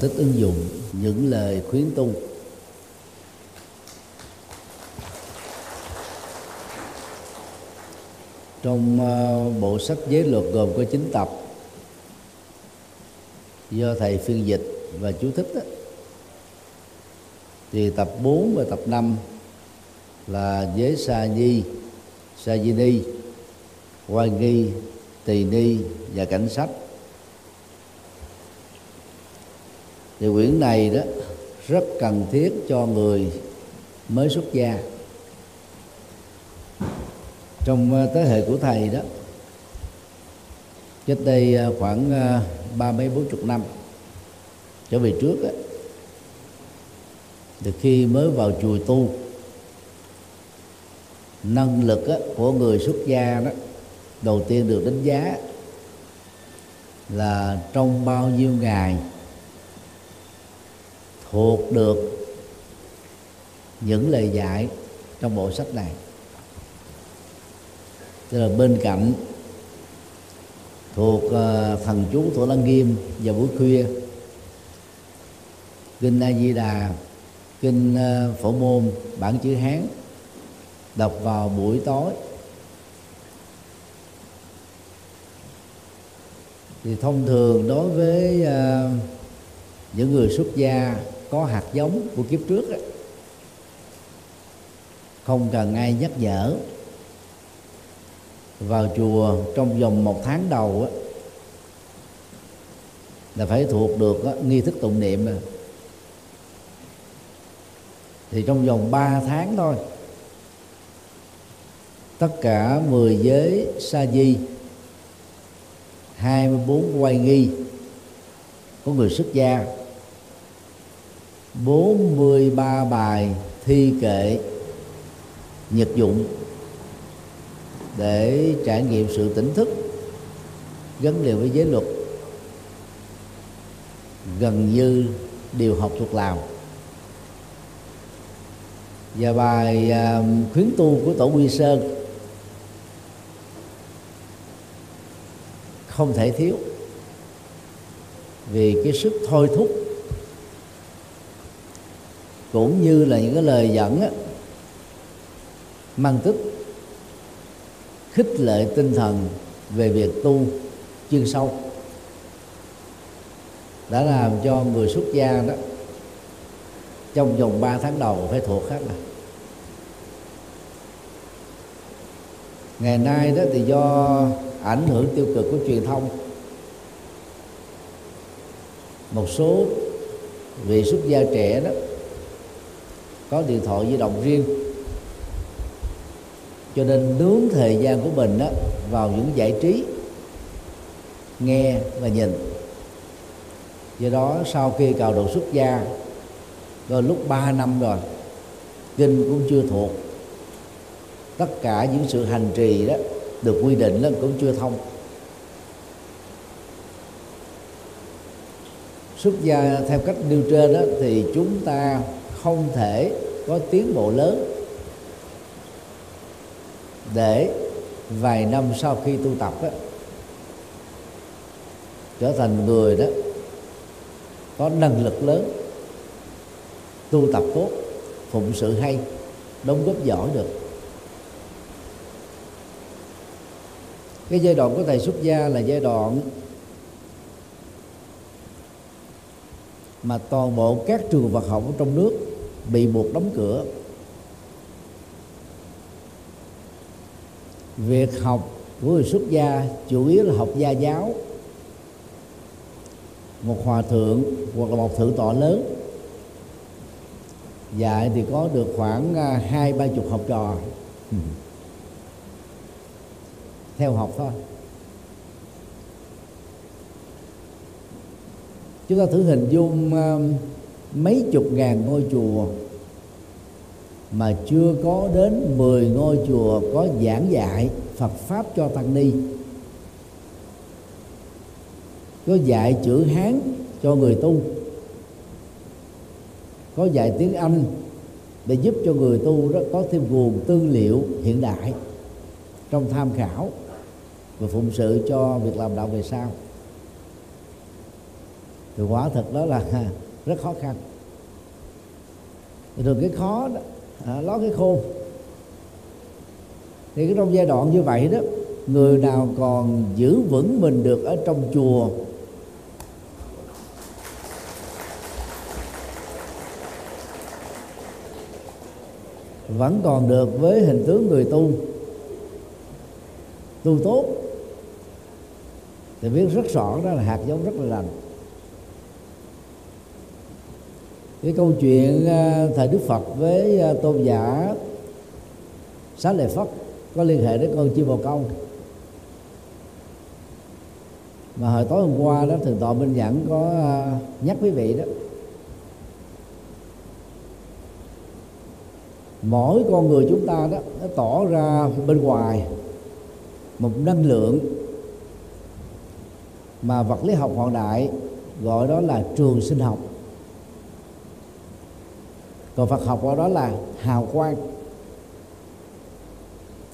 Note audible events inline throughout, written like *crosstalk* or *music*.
phân ứng dụng những lời khuyến tu. Trong ờ, bộ sách giới luật gồm có 9 tập do thầy phiên dịch và chú thích đó, thì tập 4 và tập 5 là giới sa nhi sa di ni hoài nghi tỳ ni và cảnh sách thì quyển này đó rất cần thiết cho người mới xuất gia. Trong ờ, thế hệ của thầy đó cách đây ờ, khoảng ờ, ba mấy bốn chục năm trở về trước đó, từ khi mới vào chùa tu năng lực á, của người xuất gia đó đầu tiên được đánh giá là trong bao nhiêu ngày thuộc được những lời dạy trong bộ sách này. Tức là bên cạnh thuộc uh, thần chú thổ lăng nghiêm vào buổi khuya kinh a di đà kinh uh, phổ môn bản chữ hán đọc vào buổi tối. Thì thông thường đối với uh, những người xuất gia có hạt giống của kiếp trước ấy, không cần ai nhắc nhở. Vào chùa trong vòng một tháng đầu ấy, là phải thuộc được ấy, nghi thức tụng niệm rồi thì trong vòng 3 tháng thôi tất cả 10 giới sa di 24 quay nghi của người xuất gia. 43 bài thi kệ nhật dụng để trải nghiệm sự tỉnh thức gắn liền với giới luật gần như đều học thuộc lòng và bài à, khuyến tu của tổ quy sơn không thể thiếu vì cái sức thôi thúc cũng như là những cái lời dẫn á, mang tức, khích lệ tinh thần về việc tu chuyên sâu. Đã làm cho người xuất gia đó trong vòng 3 tháng đầu phải thuộc hết rồi. Ngày nay đó thì do ảnh hưởng tiêu cực của truyền thông một số vị xuất gia trẻ đó có điện thoại di động riêng. Cho nên nướng thời gian của mình đó vào những giải trí, nghe và nhìn. Do đó sau khi cào độ xuất gia rồi lúc 3 năm rồi, kinh cũng chưa thuộc. Tất cả những sự hành trì đó được quy định đó cũng chưa thông. Xuất gia theo cách nêu trên đó thì chúng ta không thể có tiến bộ lớn. Để vài năm sau khi tu tập đó, trở thành người đó có năng lực lớn tu tập tốt phụng sự hay đóng góp giỏi được. Cái giai đoạn của thầy xuất gia là giai đoạn mà toàn bộ các trường Phật học ở trong nước bị buộc đóng cửa. Việc học của người xuất gia chủ yếu là học gia giáo. Một hòa thượng hoặc là một thượng tọa lớn dạy thì có được khoảng à, hai, ba chục học trò. *laughs* Theo học thôi. Chúng ta thử hình dung mấy chục ngàn ngôi chùa mà chưa có đến 10 ngôi chùa có giảng dạy Phật pháp cho tăng ni. Có dạy chữ Hán cho người tu, có dạy tiếng Anh để giúp cho người tu đó có thêm nguồn tư liệu hiện đại trong tham khảo và phụng sự cho việc làm đạo về sau. Thì quả thật đó là *laughs* rất khó khăn. Rồi cái khó đó à, ló cái khôn. Thì cái trong giai đoạn như vậy đó người nào còn giữ vững mình được ở trong chùa vẫn còn được với hình tướng người tu tu tốt. Thì biết rất rõ đó là hạt giống rất là lành. Cái câu chuyện ờ, thời đức phật với ờ, tôn giả xá lợi phất có liên hệ đến con chim bồ câu. Mà hồi tối hôm qua đó, thượng tọa minh nhẫn có ờ, nhắc quý vị đó. Mỗi con người chúng ta đó, nó tỏ ra bên ngoài một năng lượng mà vật lý học hiện đại gọi đó là trường sinh học còn Phật học gọi đó là hào quang.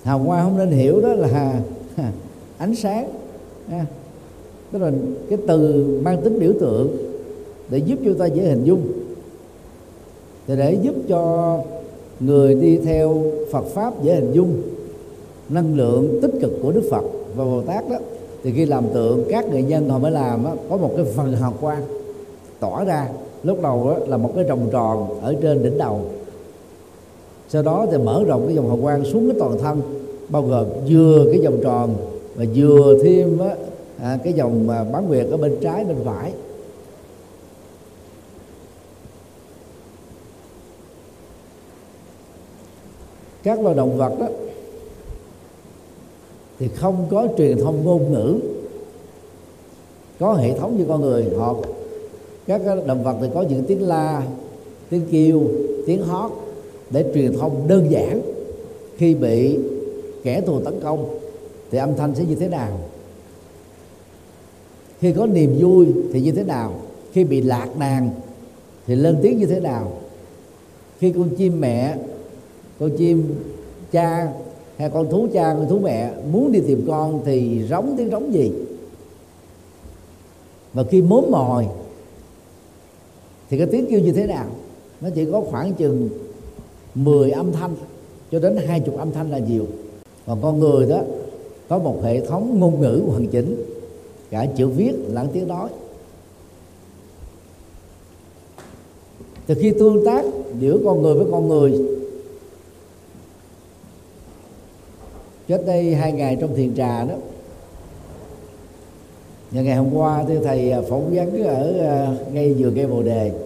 Hào quang không nên hiểu đó là *laughs* ánh sáng. Tức là cái từ mang tính biểu tượng để giúp chúng ta dễ hình dung. Thì để giúp cho người đi theo Phật pháp dễ hình dung năng lượng tích cực của Đức Phật và Bồ Tát đó thì khi làm tượng các nghệ nhân họ mới làm đó, có một cái phần hào quang tỏa ra lúc đầu đó là một cái vòng tròn ở trên đỉnh đầu. Sau đó thì mở rộng cái dòng hào quang xuống cái toàn thân bao gồm vừa cái vòng tròn và vừa thêm á, à, cái dòng à, bán nguyệt ở bên trái bên phải. Các loài động vật đó thì không có truyền thông ngôn ngữ có hệ thống như con người họ các ờ, động vật thì có những tiếng la, tiếng kêu, tiếng hót để truyền thông đơn giản. Khi bị kẻ thù tấn công thì âm thanh sẽ như thế nào? Khi có niềm vui thì như thế nào? Khi bị lạc đàn thì lên tiếng như thế nào? Khi con chim mẹ, con chim cha hay con thú cha, con thú mẹ muốn đi tìm con thì rống tiếng rống gì? Và khi mốm mồi thì cái tiếng kêu như thế nào? Nó chỉ có khoảng chừng 10 âm thanh, cho đến hai chục âm thanh là nhiều. Còn con người đó, có một hệ thống ngôn ngữ hoàn chỉnh, cả chữ viết lẫn tiếng nói. Từ khi tương tác giữa con người với con người trước đây hai ngày trong thiền trà đó, và ngày hôm qua thì thầy phỏng vấn ở ờ, ngay vừa cây bồ đề.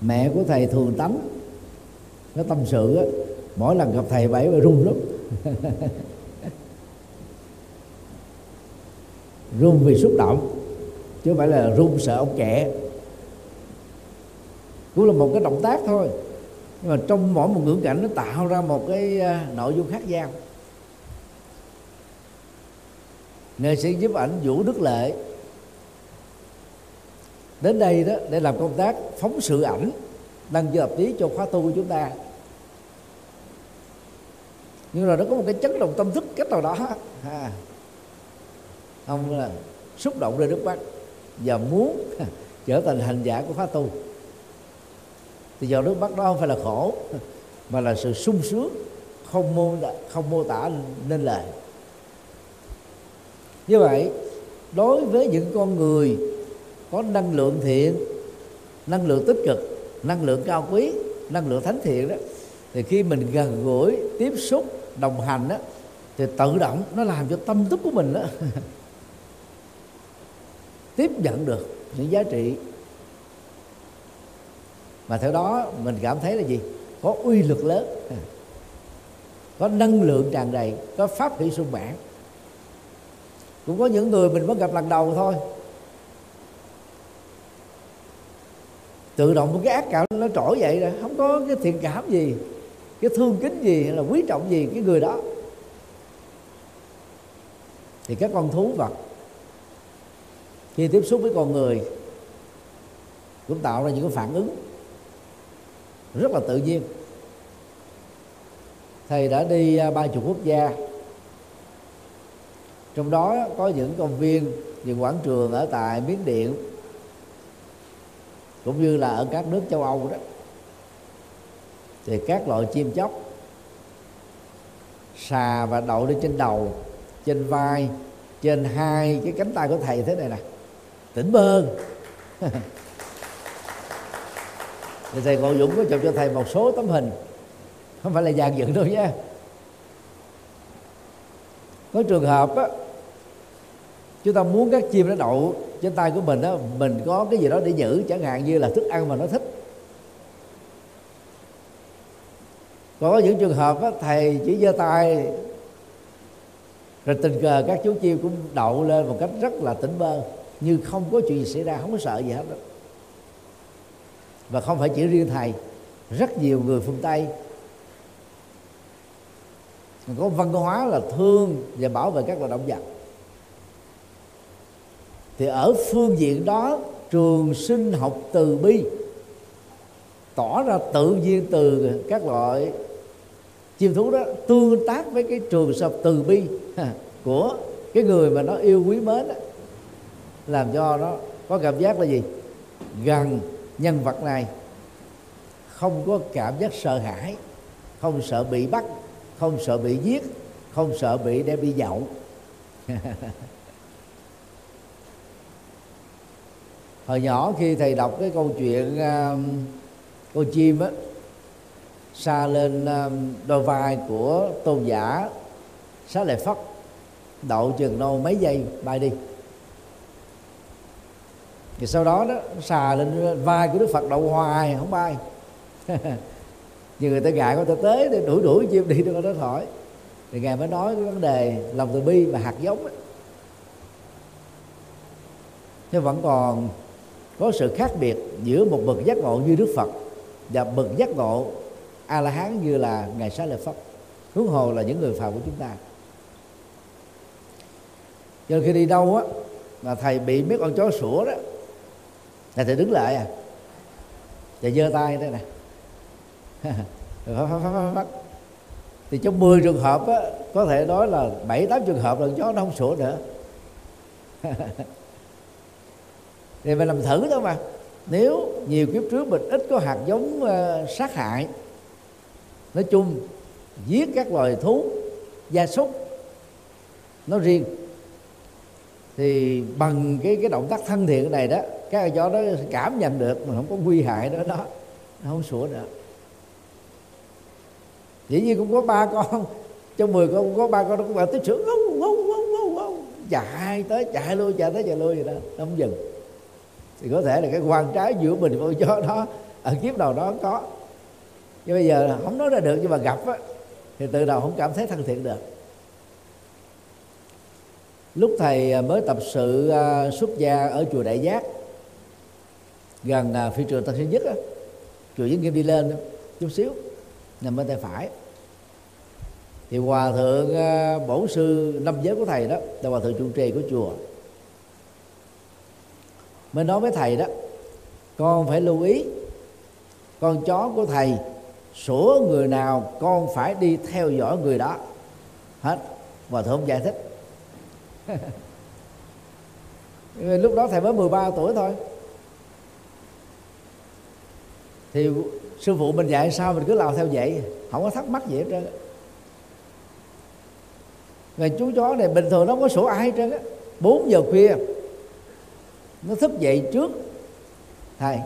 Mẹ của thầy thường tắm nó tâm sự á, mỗi lần gặp thầy bảy và run lắm. *laughs* Run vì xúc động, chứ không phải là run sợ ông kẹ cũng là một cái động tác thôi. Nhưng mà trong mỗi một ngữ cảnh nó tạo ra một cái à, nội dung khác nhau. Nghệ sĩ giúp ảnh vũ đức lệ đến đây đó để làm công tác phóng sự ảnh đăng cho hợp lý cho khóa tu của chúng ta. Nhưng rồi nó có một cái chấn động tâm thức cách nào đó. À, ông là xúc động lên nước mắt và muốn *laughs* trở thành hành giả của khóa tu. Thì giờ nước mắt đó không phải là khổ mà là sự sung sướng không mô không mô tả nên lời. Như vậy đối với những con người có năng lượng thiện, năng lượng tích cực, năng lượng cao quý, năng lượng thánh thiện đó, thì khi mình gần gũi, tiếp xúc, đồng hành đó thì tự động nó làm cho tâm thức của mình đó *laughs* tiếp nhận được những giá trị. Mà theo đó mình cảm thấy là gì? Có uy lực lớn, có năng lượng tràn đầy, có pháp hỷ sung mãn. Cũng có những người mình mới gặp lần đầu thôi tự động cái ác cảm nó trỗi dậy rồi không có cái thiện cảm gì, cái thương kính gì hay là quý trọng gì cái người đó. Thì các con thú vật khi tiếp xúc với con người cũng tạo ra những cái phản ứng rất là tự nhiên. Thầy đã đi à, ba chục quốc gia. Trong đó có những công viên, những quảng trường ở tại miến điện cũng như là ở các nước châu âu đó. Thì các loại chim chóc, xà và đậu lên trên đầu, trên vai, trên hai cái cánh tay của thầy thế này nè. Tỉnh bơ *laughs* thì thầy ngộ dũng có chụp cho thầy một số tấm hình. Không phải là dàn dựng đâu nhé có trường hợp á, chúng ta muốn các chim nó đậu trên tay của mình đó mình có cái gì đó để giữ chẳng hạn như là thức ăn mà nó thích. Có những trường hợp đó, thầy chỉ giơ tay rồi tình cờ các chú chim cũng đậu lên một cách rất là tỉnh bơ như không có chuyện gì xảy ra không có sợ gì hết đó. Và không phải chỉ riêng thầy rất nhiều người phương tây. Có văn hóa là thương và bảo vệ các loài động vật thì ở phương diện đó trường sinh học từ bi tỏ ra tự nhiên từ các loại chim thú đó tương tác với cái trường sinh học từ bi *laughs* của cái người mà nó yêu quý mến đó, làm cho nó có cảm giác là gì? Gần nhân vật này không có cảm giác sợ hãi không sợ bị bắt không sợ bị giết không sợ bị đem đi nhậu *laughs* hồi nhỏ khi thầy đọc cái câu chuyện uh, con chim á xa lên uh, đôi vai của tôn giả xá lệ phất đậu chừng đâu mấy giây bay đi. Thì sau đó đó xà lên vai của đức phật đậu hoài không bay. *laughs* Nhưng người ta gại có ta tới để đuổi đuổi chim đi đâu đó thổi thì ngài mới nói cái vấn đề lòng từ bi và hạt giống ấy. nhưng vẫn còn có sự khác biệt giữa một bậc giác ngộ như đức phật và bậc giác ngộ a la hán như là ngài xá lợi phất huống hồ là những người phàm của chúng ta. Cho nên khi đi đâu á mà thầy bị mấy con chó sủa đó là thầy đứng lại à. Và giơ tay đây nè *laughs* thì trong 10 trường hợp á, có thể nói là bảy tám trường hợp là chó nó không sủa nữa. *laughs* thì mình làm thử đó mà. Nếu nhiều kiếp trước mình ít có hạt giống uh, sát hại nói chung giết các loài thú gia súc nó riêng thì bằng cái cái động tác thân thiện này đó các con chó đó cảm nhận được mà không có nguy hại nữa đó nó không sủa nữa dĩ nhiên cũng có ba con *laughs* trong mười con cũng có ba con nó cũng bảo tới sửa chạy tới chạy lui chạy tới chạy lui vậy đó nó không dừng thì có thể là cái quan trái giữa mình với chó đó, ở kiếp nào đó có. Nhưng bây giờ không nói ra được, nhưng mà gặp á, thì từ đầu không cảm thấy thân thiện được. Lúc thầy à, mới tập sự à, xuất gia ở chùa đại giác, gần à, phi trường tân sơn nhất á, chùa vĩnh kim đi lên chút xíu, nằm bên tay phải. Thì hòa thượng bổn sư, năm giới của thầy đó, là hòa thượng trụ trì của chùa mới nói với thầy đó, con phải lưu ý, con chó của thầy sủa người nào con phải đi theo dõi người đó. Hết. Và thưa ông giải thích. *laughs* Lúc đó thầy mới 13 tuổi thôi. Thì sư phụ mình dạy sao mình cứ làm theo vậy? Không có thắc mắc gì hết trơn Ngày chú chó này bình thường nó không có sổ ai hết trơn á. Bốn giờ khuya nó thức dậy trước thầy.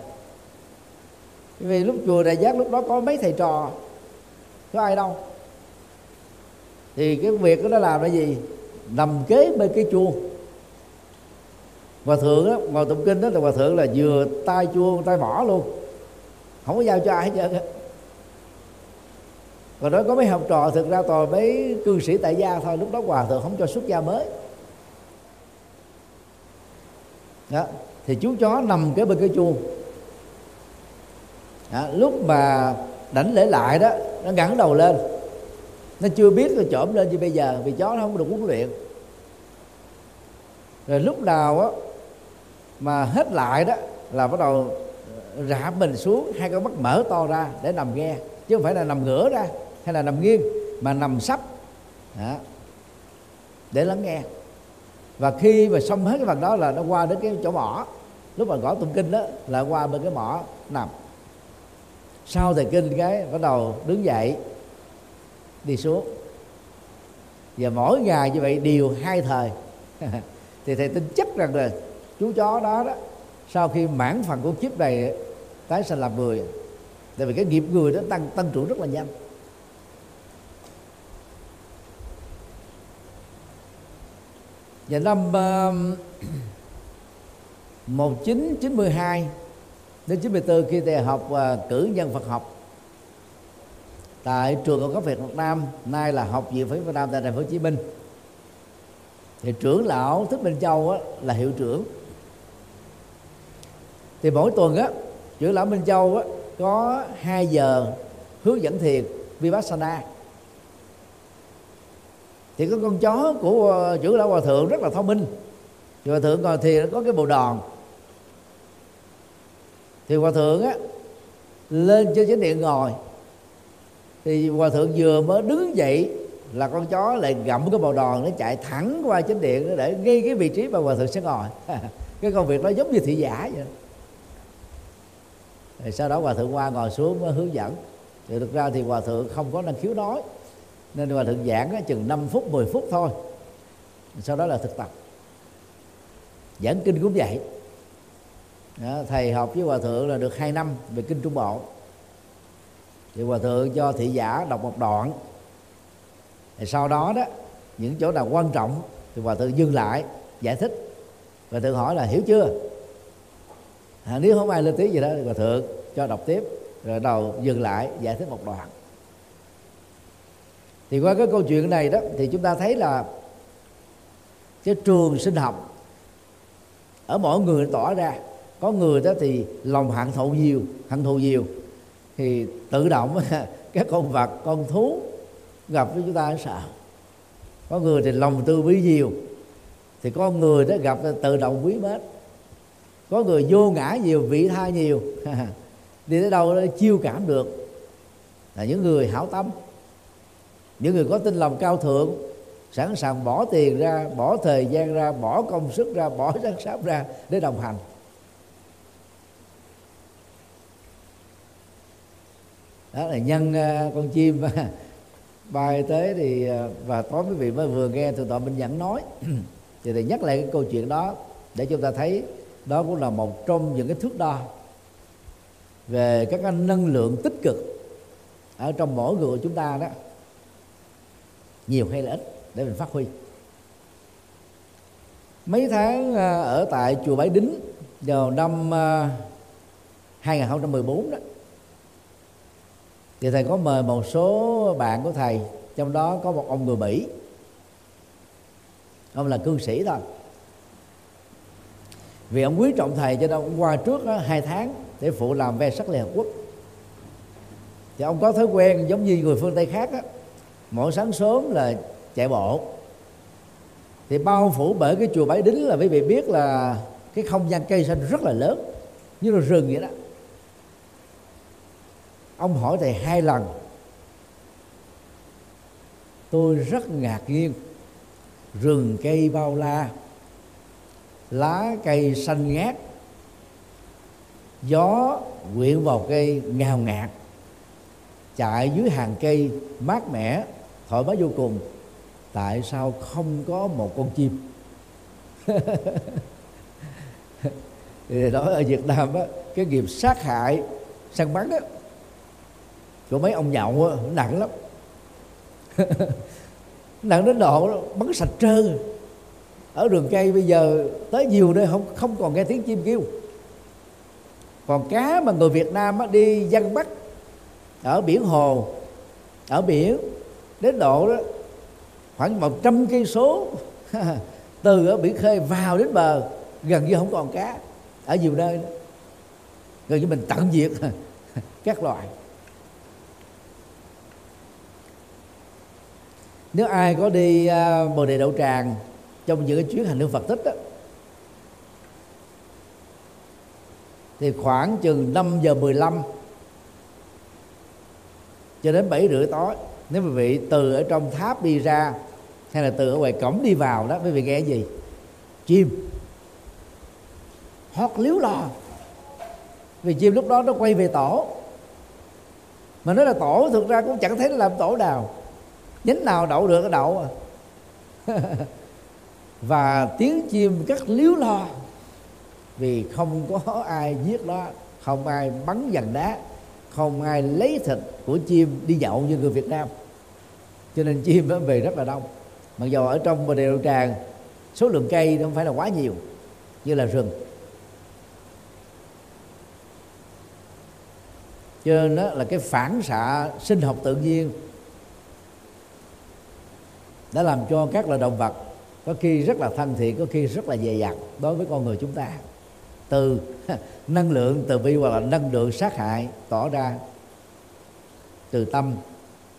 Vì lúc chùa đại giác lúc đó có mấy thầy trò. Có ai đâu. Thì cái việc đó nó làm là gì? Nằm kế bên cái chuông. Hòa thượng đó ngồi tụng kinh đó là hòa thượng là vừa tay chuông, tay mỏ luôn. Không có giao cho ai hết trơn còn đó có mấy học trò, thực ra toàn mấy cư sĩ tại gia thôi. Lúc đó hòa thượng không cho xuất gia mới. Đó thì chú chó nằm kế bên cái chuông. Đó, lúc mà đảnh lễ lại đó nó ngẩng đầu lên. Nó chưa biết nó trộm lên như bây giờ vì chó nó không được huấn luyện. Rồi lúc nào á mà hết lại đó là bắt đầu rạ mình xuống hai con mắt mở to ra để nằm nghe. Chứ không phải là nằm ngửa ra hay là nằm nghiêng mà nằm sấp. Đó. để lắng nghe và khi mà xong hết cái phần đó là nó qua đến cái chỗ mỏ. Lúc mà gõ tụng kinh đó là qua bên cái mỏ nằm. Sau thầy kinh cái bắt đầu đứng dậy, đi xuống. Và mỗi ngày như vậy đều hai thời. *laughs* Thì thầy tin chắc rằng là chú chó đó đó, sau khi mãn phần của kiếp này tái sanh làm người. Tại vì cái nghiệp người đó tăng tăng trưởng rất là nhanh. Và năm um, *clears throat* uh, 1992 đến 94 khi thầy học uh, cử nhân Phật học. Tại trường cao cấp Việt Nam nay là học viện Phật Việt Nam tại thành phố Hồ Chí Minh. Thì trưởng lão Thích Minh Châu á, là hiệu trưởng. Thì mỗi tuần á trưởng lão Minh Châu á, có 2 giờ hướng dẫn thiền Vipassana thì có con chó của ờ, trưởng lão hòa thượng rất là thông minh. Thì hòa thượng còn thì có cái bồ đòn. Thì hòa thượng á, lên trên chánh điện ngồi. Thì hòa thượng vừa mới đứng dậy là con chó lại gặm cái bầu đòn, nó chạy thẳng qua chánh điện để ngay cái vị trí mà hòa thượng sẽ ngồi. *laughs* Cái công việc đó giống như thị giả vậy. Rồi sau đó hòa thượng qua ngồi xuống mới hướng dẫn. Thì thực ra thì hòa thượng không có năng khiếu nói nên hòa thượng giảng chừng 5 phút 10 phút thôi. Sau đó là thực tập. Giảng kinh cũng vậy. Đó, thầy học với hòa thượng là được 2 năm về kinh trung bộ. Thì hòa thượng cho thị giả đọc một đoạn. Thì sau đó đó những chỗ nào quan trọng thì hòa thượng dừng lại giải thích. Và thượng hỏi là hiểu chưa? À, nếu không ai lên tiếng gì đó thì hòa thượng cho đọc tiếp. Rồi đầu dừng lại giải thích một đoạn thì qua cái câu chuyện này đó, thì chúng ta thấy là cái trường sinh học ở mỗi người tỏ ra. Có người đó thì lòng hận thụ nhiều, hận thù nhiều. Thì tự động *laughs* các con vật, con thú gặp với chúng ta sợ. Có người thì lòng tư bí nhiều. Thì có người đó gặp tự động quý mến. Có người vô ngã nhiều, vị tha nhiều. *laughs* Đi tới đâu đó chiêu cảm được. Là những người hảo tâm những người có tinh lòng cao thượng sẵn sàng bỏ tiền ra bỏ thời gian ra bỏ công sức ra bỏ *laughs* sáng sáp ra để đồng hành. Đó là nhân uh, con chim. *laughs* Bay tới thì uh, và tối quý vị mới vừa nghe từ tọa minh nhẫn nói. *clears throat* Thì thầy nhắc lại cái câu chuyện đó để chúng ta thấy đó cũng là một trong những cái thước đo về các cái năng lượng tích cực ở trong mỗi người của chúng ta đó nhiều hay là ít để mình phát huy. Mấy tháng à, ở tại chùa Bái Đính vào năm à, 2014 đó thì thầy có mời một số bạn của thầy trong đó có một ông người Mỹ. Ông là cư sĩ thôi vì ông quý trọng thầy cho nên ông qua trước đó, hai tháng để phụ làm ve sắc liên hợp quốc. Thì ông có thói quen giống như người phương tây khác á mỗi sáng sớm là chạy bộ. Thì bao phủ bởi cái chùa Bái Đính là quý vị biết là cái không gian cây xanh rất là lớn, như là rừng vậy đó. Ông hỏi thầy hai lần. Tôi rất ngạc nhiên. Rừng cây bao la, lá cây xanh ngát, gió quyện vào cây ngào ngạt, chạy dưới hàng cây mát mẻ thoải mái vô cùng. Tại sao không có một con chim? *laughs* Thì đó ở Việt Nam á cái nghiệp sát hại săn bắn á của mấy ông nhậu á nặng lắm. *laughs* Nặng đến độ bắn sạch trơn. Ở đường cây bây giờ tới nhiều nơi không không còn nghe tiếng chim kêu. Còn cá mà người Việt Nam á, đi dân bắt ở biển hồ ở biển đến độ đó khoảng một trăm cây số *laughs* từ ở biển khơi vào đến bờ gần như không còn cá. Ở nhiều nơi đó gần như mình tận diệt *laughs* các loại nếu ai có đi uh, bồ đề đậu tràng trong những cái chuyến hành hương phật tích đó, thì khoảng chừng 5 giờ 15 cho đến 7 rưỡi tối nếu quý vị từ ở trong tháp đi ra, hay là từ ở ngoài cổng đi vào đó, quý vị nghe gì? Chim. Hót liếu lo vì chim lúc đó nó quay về tổ. Mà nói là tổ thực ra cũng chẳng thấy nó làm tổ nào. Nhánh nào đậu được nó đậu à. *laughs* Và tiếng chim cắt liếu lo vì không có ai giết nó, không ai bắn dành đá không ai lấy thịt của chim đi nhậu như người Việt Nam. Cho nên chim nó về rất là đông. Mặc dù ở trong bờ đèo tràng số lượng cây không phải là quá nhiều, như là rừng. Cho nên đó là cái phản xạ sinh học tự nhiên, đã làm cho các loài động vật có khi rất là thân thiện, có khi rất là dè dặt đối với con người chúng ta. Từ *laughs* năng lượng từ bi hoặc là năng lượng sát hại tỏ ra từ tâm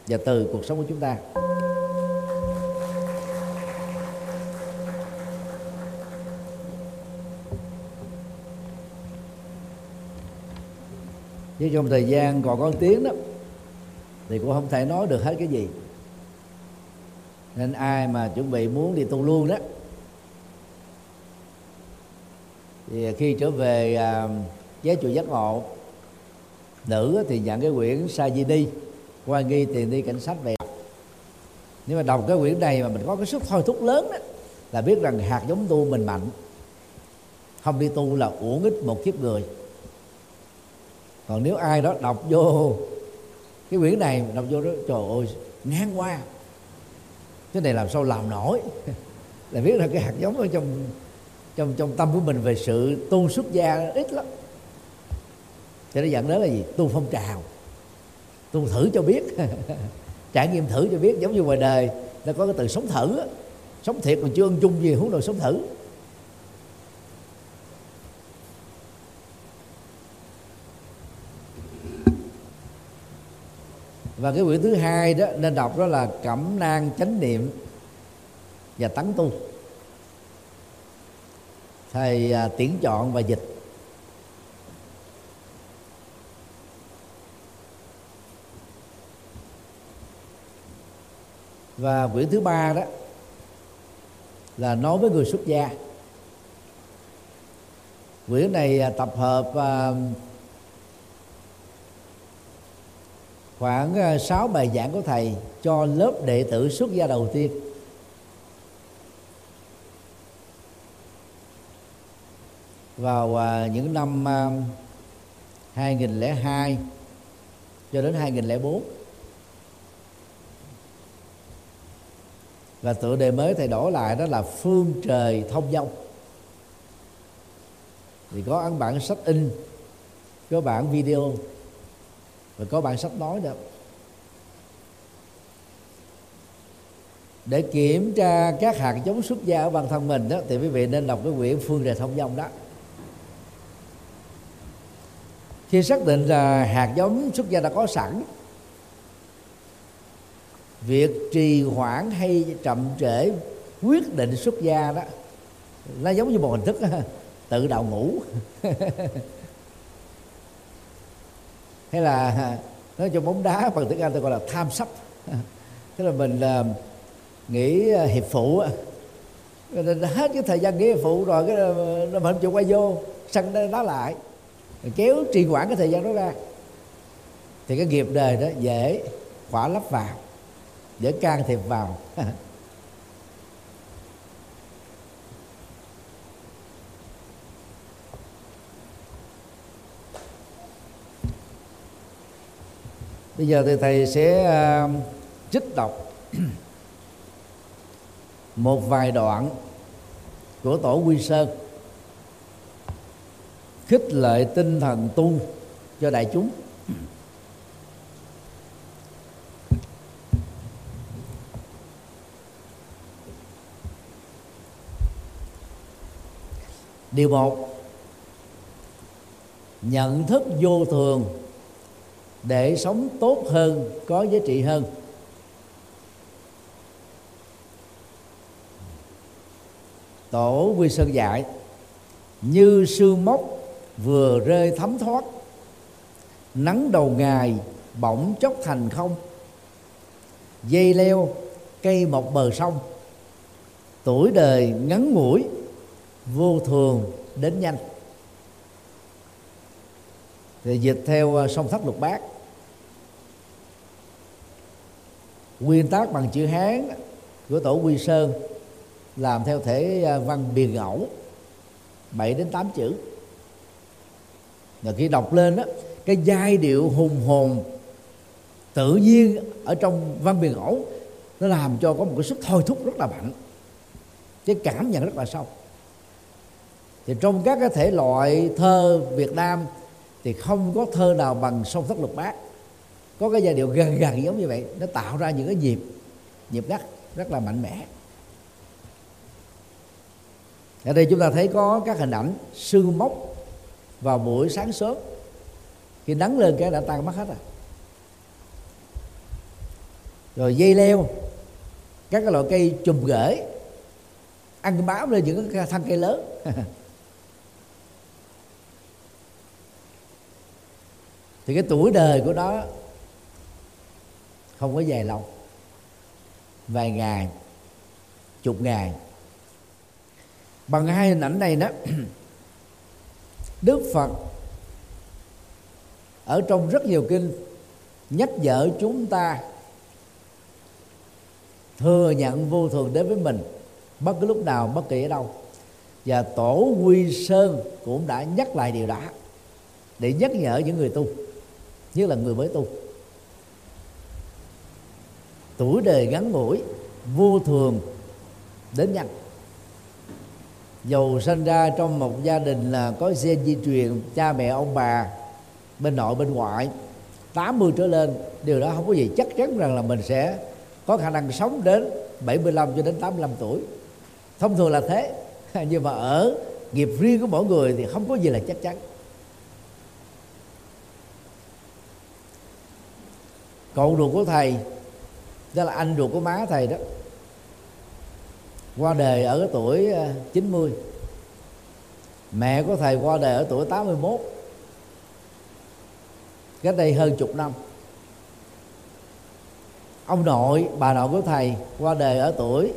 và từ cuộc sống của chúng ta. Chứ trong thời gian còn có tiếng đó, thì cũng không thể nói được hết cái gì. Nên ai mà chuẩn bị muốn đi tu luôn đó thì khi trở về à, chùa giác ngộ nữ thì nhận cái quyển sa di đi qua nghi tiền đi cảnh sát về nếu mà đọc cái quyển này mà mình có cái sức thôi thúc lớn đó là biết rằng hạt giống tu mình mạnh. Không đi tu là uổng ích một kiếp người. Còn nếu ai đó đọc vô cái quyển này đọc vô đó trời ơi ngang qua. Cái này làm sao làm nổi? *laughs* Là biết là cái hạt giống ở trong trong trong tâm của mình về sự tu xuất gia ít lắm. Cho nó dẫn đến là gì? Tu phong trào. Tu thử cho biết. *laughs* Trải nghiệm thử cho biết. Giống như ngoài đời, nó có cái từ sống thử sống thiệt còn chưa ân chung gì, huống đồ sống thử. Và cái quyển thứ hai đó, nên đọc đó là cẩm nang chánh niệm và tấn tu thầy à, tuyển chọn và dịch. Và quyển thứ ba đó là nói với người xuất gia. Quyển này à, tập hợp à, khoảng à, 6 bài giảng của thầy cho lớp đệ tử xuất gia đầu tiên. Vào à, những năm à, 2002 cho đến 2004 và tựa đề mới thầy đổi lại đó là phương trời thông dông. Thì có ấn bản sách in, có bản video và có bản sách nói nữa để kiểm tra các hạt giống xuất gia ở bản thân mình đó, thì quý vị nên đọc cái quyển phương trời thông dông đó khi xác định là hạt giống xuất gia đã có sẵn việc trì hoãn hay chậm trễ quyết định xuất gia đó nó giống như một hình thức *laughs* tự đạo ngủ *laughs* hay là nói cho bóng đá bằng tiếng anh tôi gọi là tham sắp. Tức là mình uh, nghỉ uh, hiệp phụ hết cái thời gian nghỉ hiệp phụ rồi cái ờ, nó mình chịu quay vô sân đá lại kéo trì hoãn cái thời gian đó ra. Thì cái nghiệp đời đó dễ khỏa lấp vào, dễ can thiệp vào. *laughs* Bây giờ thì thầy sẽ ờ, trích đọc *clears throat* một vài đoạn của tổ quy sơn khích lệ tinh thần tu cho đại chúng. Điều một, nhận thức vô thường để sống tốt hơn, có giá trị hơn. Tổ quy sơn dạy, như sương mốc vừa rơi thấm thoát. Nắng đầu ngày bỗng chốc thành không. Dây leo, cây một bờ sông. Tuổi đời ngắn ngủi, vô thường đến nhanh. Thì dịch theo à, sông thất lục bát. Nguyên tác bằng chữ hán của tổ quy sơn làm theo thể à, văn biền ngẫu 7 đến 8 chữ và khi đọc lên đó cái giai điệu hùng hồn tự nhiên ở trong văn biền ẩu nó làm cho có một cái sức thôi thúc rất là mạnh. Cái cảm nhận rất là sâu. Thì trong các cái thể loại thơ Việt Nam thì không có thơ nào bằng sông thất lục bát. Có cái giai điệu gần gần giống như vậy, nó tạo ra những cái nhịp nhịp gắt rất là mạnh mẽ. Ở đây chúng ta thấy có các hình ảnh sương mốc vào buổi sáng sớm. Khi nắng lên cái đã tan mất hết rồi. Rồi dây leo, các cái loại cây chùm rễ, ăn bám lên những cái thân cây lớn. *laughs* Thì cái tuổi đời của nó không có dài lâu. Vài ngày chục ngày bằng hai hình ảnh này đó *clears throat* đức phật. Ở trong rất nhiều kinh, nhắc nhở chúng ta thừa nhận vô thường đến với mình, bất cứ lúc nào, bất kỳ ở đâu. Và tổ quy sơn cũng đã nhắc lại điều đó để nhắc nhở những người tu, nhất là người mới tu. Tuổi đời ngắn ngủi, vô thường đến nhanh dù sinh ra trong một gia đình là có gen di truyền, cha mẹ, ông bà, bên nội, bên ngoại. 80 trở lên, điều đó không có gì. Chắc chắn rằng là mình sẽ có khả năng sống đến 75 cho đến 85 tuổi. Thông thường là thế, *laughs* nhưng mà ở nghiệp riêng của mỗi người thì không có gì là chắc chắn. Cậu ruột của thầy, đó là anh ruột của má thầy đó qua đời ở cái tuổi à, 90 mẹ của thầy qua đời ở tuổi 81 cách đây hơn chục năm. Ông nội bà nội của thầy qua đời ở tuổi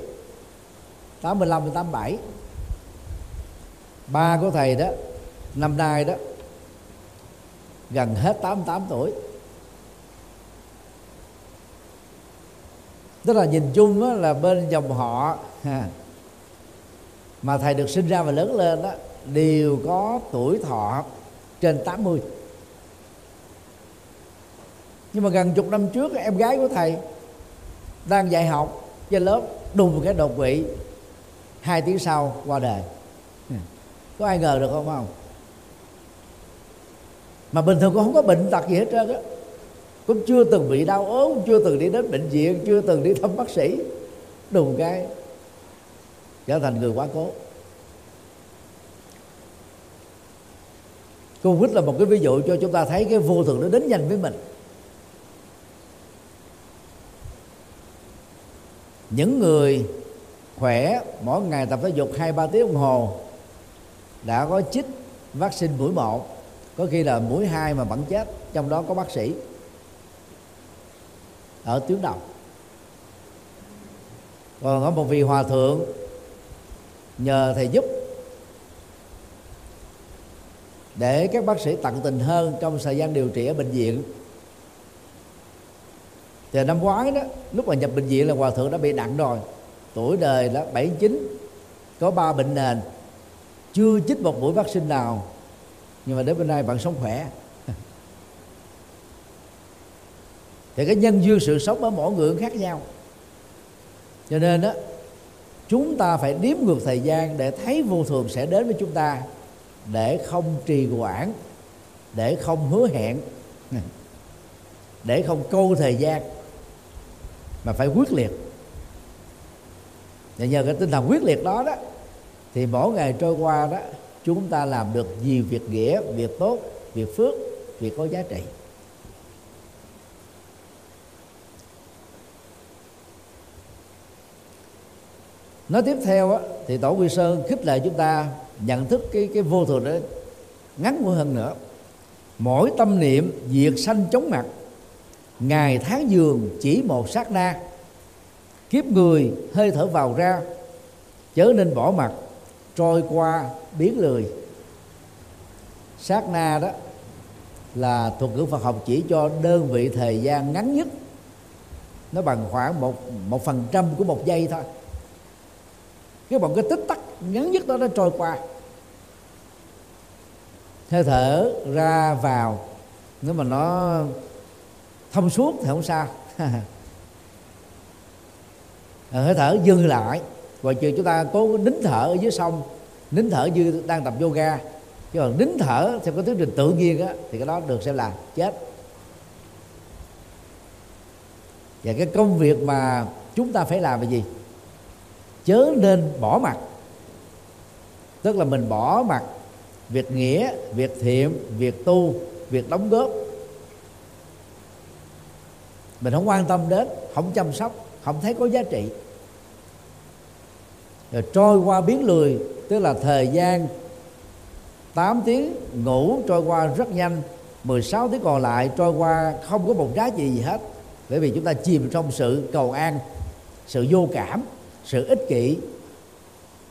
85 87 ba của thầy đó năm nay đó gần hết 88 tuổi. Tức là nhìn chung đó, là bên dòng họ mà thầy được sinh ra và lớn lên đó, đều có tuổi thọ trên 80 nhưng mà gần chục năm trước, em gái của thầy đang dạy học trên lớp đùng một cái đột quỵ. Hai tiếng sau qua đời. Có ai ngờ được không không? Mà bình thường cũng không có bệnh tật gì hết trơn á. Cũng chưa từng bị đau ốm, chưa từng đi đến bệnh viện, chưa từng đi thăm bác sĩ. Đùng cái trở thành người quá cố. Covid là một cái ví dụ cho chúng ta thấy cái vô thường nó đến nhanh với mình. Những người khỏe, mỗi ngày tập thể dục hai ba tiếng đồng hồ, đã có chích vaccine mũi một, có khi là mũi hai mà vẫn chết, trong đó có bác sĩ ở tuyến đầu. Còn có một vị hòa thượng nhờ thầy giúp để các bác sĩ tận tình hơn trong thời gian điều trị ở bệnh viện. Thì năm ngoái đó, lúc mà nhập bệnh viện là hòa thượng đã bị nặng rồi. Tuổi đời đã 79 có ba bệnh nền. Chưa chích một mũi vaccine nào, nhưng mà đến bên nay vẫn sống khỏe. *laughs* Thì cái nhân duyên sự sống ở mỗi người khác nhau. Cho nên đó chúng ta phải đếm ngược thời gian để thấy vô thường sẽ đến với chúng ta, để không trì hoãn, để không hứa hẹn, *laughs* để không câu thời gian, mà phải quyết liệt. Và nhờ cái tinh thần quyết liệt đó đó, thì mỗi ngày trôi qua đó, chúng ta làm được nhiều việc nghĩa, việc tốt, việc phước, việc có giá trị. Nói tiếp theo á, thì tổ quy sơn khích lệ chúng ta nhận thức cái cái vô thường đó ngắn ngủi hơn nữa. Mỗi tâm niệm diệt sanh chóng mặt ngày tháng giường chỉ một sát na. Kiếp người hơi thở vào ra chớ nên bỏ mặt trôi qua biến lười. Sát na đó là thuật ngữ Phật học chỉ cho đơn vị thời gian ngắn nhất. Nó bằng khoảng một một phần trăm của một giây thôi cái một cái tích tắc ngắn nhất đó nó trôi qua. Hơi thở ra vào. Nếu mà nó thông suốt thì không sao. *laughs* Ờ, hơi thở dừng lại. Và trừ chúng ta cố nín thở ở dưới sông. Nín thở như đang tập yoga. Chứ còn nín thở theo cái tiến trình tự nhiên á, thì cái đó được xem là chết. Và cái công việc mà chúng ta phải làm là gì? Chớ nên bỏ mặt. Tức là mình bỏ mặt việc nghĩa, việc thiện, việc tu, việc đóng góp. Mình không quan tâm đến, không chăm sóc, không thấy có giá trị. Rồi trôi qua biến lười, tức là thời gian 8 tiếng ngủ trôi qua rất nhanh 16 tiếng còn lại trôi qua không có một giá trị gì hết. Bởi vì chúng ta chìm trong sự cầu an, sự vô cảm sự ích kỷ,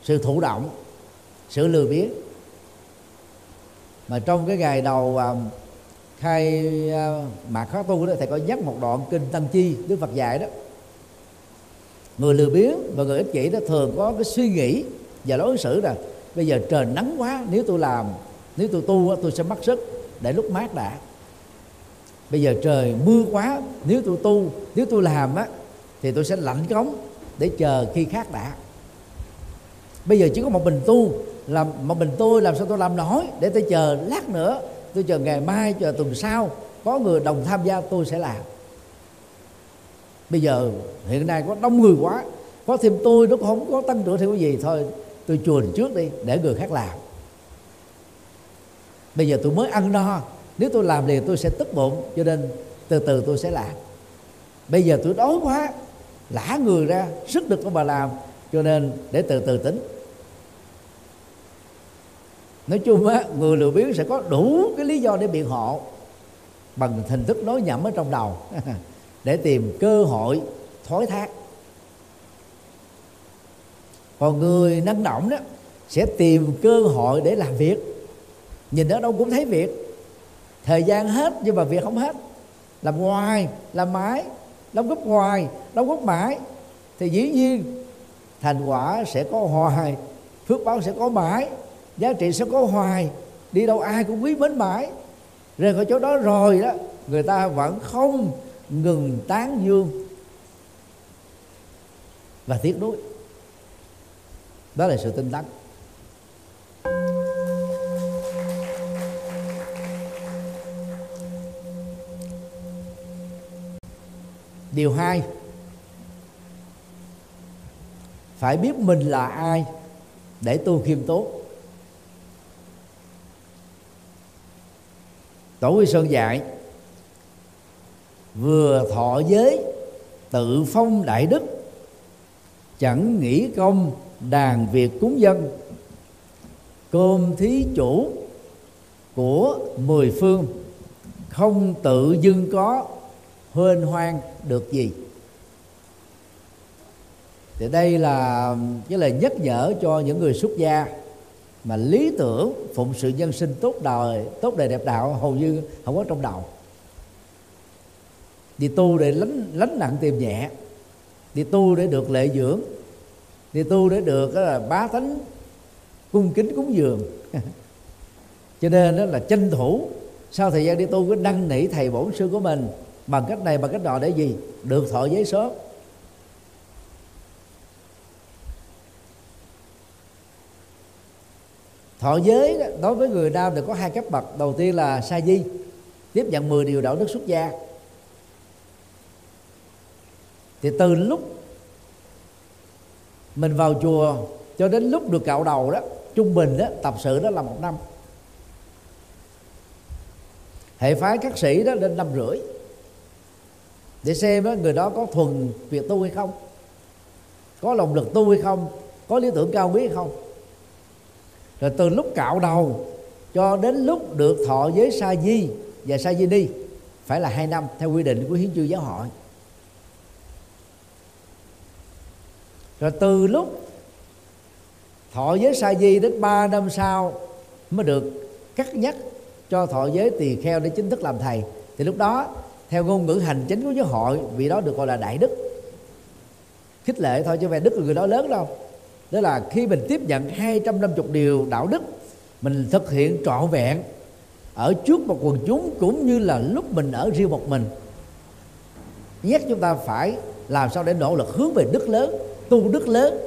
sự thụ động, sự lừa biếng. Mà trong cái ngày đầu à, khai à, mạc khóa tu đó thầy có nhắc một đoạn kinh tăng chi, đức phật dạy đó. Người lừa biếng và người ích kỷ đó thường có cái suy nghĩ và đối xử là bây giờ trời nắng quá, nếu tôi làm, nếu tôi tu tôi sẽ mất sức để lúc mát đã. Bây giờ trời mưa quá, nếu tôi tu, nếu tôi làm á, thì tôi sẽ lạnh cống để chờ khi khác đã. Bây giờ chỉ có một mình tu, làm một mình tôi, làm sao tôi làm nổi để tôi chờ lát nữa, tôi chờ ngày mai, chờ tuần sau, có người đồng tham gia tôi sẽ làm. Bây giờ hiện nay có đông người quá, có thêm tôi, nó không có tăng trưởng thêm cái gì, thôi tôi chuồn trước đi, để người khác làm. Bây giờ tôi mới ăn no, nếu tôi làm liền tôi sẽ tức bụng, cho nên từ từ tôi sẽ làm. Bây giờ tôi đói quá lã người ra, sức được của bà làm. Cho nên để từ từ tính. Nói chung á, người lừa biếng sẽ có đủ cái lý do để biện hộ bằng hình thức nói nhẩm ở trong đầu. *laughs* Để tìm cơ hội thối thác. Còn người năng động đó sẽ tìm cơ hội để làm việc. Nhìn ở đâu cũng thấy việc. Thời gian hết nhưng mà việc không hết. Làm hoài làm mãi đóng góp hoài đóng góp mãi, thì dĩ nhiên thành quả sẽ có hoài, phước báo sẽ có mãi, giá trị sẽ có hoài, đi đâu ai cũng quý mến mãi. Rời khỏi chỗ đó rồi đó, người ta vẫn không ngừng tán dương và tiếc nuối. Đó là sự tinh tấn. Điều hai, phải biết mình là ai để tu khiêm tốt tổ quy sơn dạy, vừa thọ giới, tự phong đại đức, chẳng nghĩ công đàn việc cúng dân. Cơm thí chủ của mười phương không tự dưng có hên hoan được gì. Thì đây là, cái lời nhắc nhở cho những người xuất gia mà lý tưởng phụng sự nhân sinh tốt đời tốt đời đẹp đạo hầu như không có trong đầu. Đi tu để lánh lánh nặng tìm nhẹ, đi tu để được lệ dưỡng, đi tu để được là bá tánh, cung kính cúng dường. *laughs* Cho nên đó là tranh thủ, sau thời gian đi tu cứ đăng nỉ thầy bổn sư của mình bằng cách này, bằng cách nọ để gì? Được thọ giới sớm thọ giới đối với người nam thì có hai cấp bậc. Đầu tiên là sa di, tiếp nhận 10 điều đạo đức xuất gia. Thì từ lúc mình vào chùa cho đến lúc được cạo đầu đó, trung bình đó, tập sự đó là một năm. Hệ phái các sĩ đó lên năm rưỡi để xem đó, người đó có thuần việc tu hay không có lòng lực tu hay không có lý tưởng cao quý hay không. Rồi từ lúc cạo đầu cho đến lúc được thọ giới sa di và sa di đi phải là hai năm theo quy định của hiến chương giáo hội. Rồi từ lúc thọ giới sa di đến 3 năm sau mới được cắt nhắc cho thọ giới tỳ kheo để chính thức làm thầy. Thì lúc đó theo ngôn ngữ hành chính của giáo hội vì đó được gọi là đại đức. Khích lệ thôi chứ về đức là người đó lớn đâu. Đó là khi mình tiếp nhận 250 điều đạo đức, mình thực hiện trọn vẹn ở trước một quần chúng cũng như là lúc mình ở riêng một mình. Nhất chúng ta phải làm sao để nỗ lực hướng về đức lớn, tu đức lớn,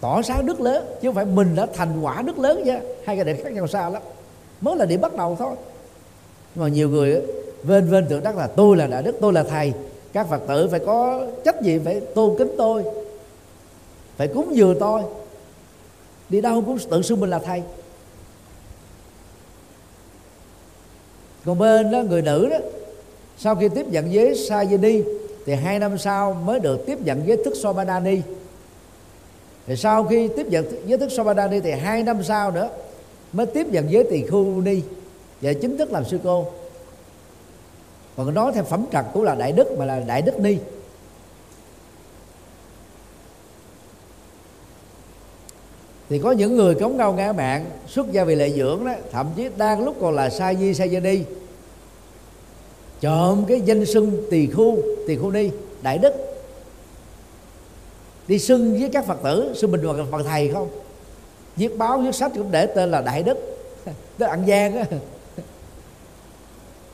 tỏ sáng đức lớn, chứ không phải mình đã thành quả đức lớn chứ hai cái điểm khác nhau xa lắm. Mới là điểm bắt đầu thôi. Nhưng mà nhiều người vên vên tự đắc là tôi là đại đức, tôi là thầy. Các phật tử phải có trách nhiệm, phải tôn kính tôi. Phải cúng dường tôi. Đi đâu cũng tự xưng mình là thầy. Còn bên đó, người nữ đó, sau khi tiếp nhận giới sa đi thì hai năm sau mới được tiếp nhận giới thức somadani thì sau khi tiếp nhận giới thức somadani thì hai năm sau nữa mới tiếp nhận giới tỳ khu ni. Và chính thức làm sư cô còn nói theo phẩm trật cũng là đại đức, mà là đại đức ni. Thì có những người cống cao ngã mạng, xuất gia vì lợi dưỡng đó, thậm chí đang lúc còn là sa di sa di đi chọn cái danh xưng tỳ khu tỳ khu ni, đại đức. Đi xưng với các phật tử, xưng mình là phật thầy không? Viết báo, viết sách cũng để tên là đại đức. *laughs* Tới ăn gian á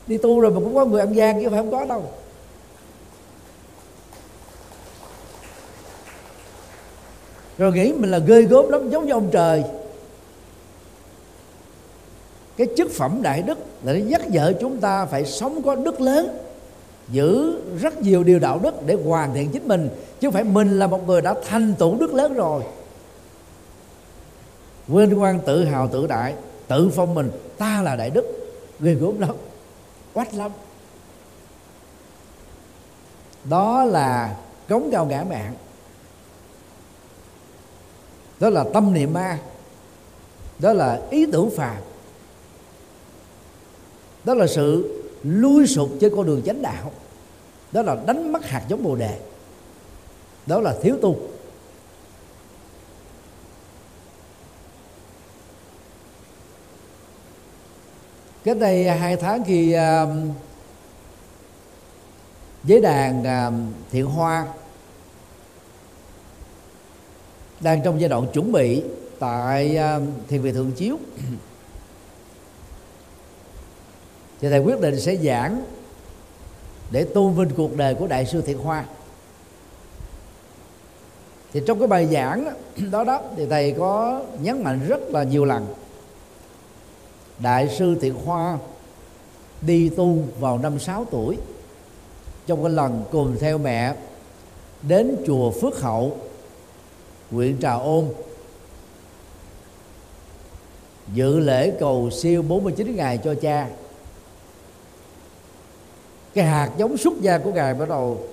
đi tu rồi mà cũng có người ăn gian chứ phải không có đâu. Rồi nghĩ mình là ghê gớm lắm, giống như ông trời. Cái chức phẩm đại đức là nó nhắc nhở chúng ta phải sống có đức lớn, giữ rất nhiều điều đạo đức để hoàn thiện chính mình, chứ không phải mình là một người đã thành tựu đức lớn rồi. Quên quan tự hào tự đại, tự phong mình, ta là đại đức, ghê gớm lắm quách lắm. Đó là cống cao ngã mạng. Đó là tâm niệm ma. Đó là ý tưởng phàm. Đó là sự lui sụp trên con đường chánh đạo. Đó là đánh mất hạt giống bồ đề. Đó là thiếu tu. Cách đây hai tháng khi uh, à, giới đàn uh, thiện hoa đang trong giai đoạn chuẩn bị tại uh, thiền viện thượng chiếu. Thì thầy quyết định sẽ giảng để tôn vinh cuộc đời của đại sư thiện hoa. Thì trong cái bài giảng đó đó thì thầy có nhấn mạnh rất là nhiều lần đại sư thiện hoa đi tu vào năm 6 tuổi. Trong cái lần cùng theo mẹ đến chùa Phước Hậu, huyện Trà Ôn, dự lễ cầu siêu 49 ngày cho cha. Cái hạt giống xuất gia của ngài bắt đầu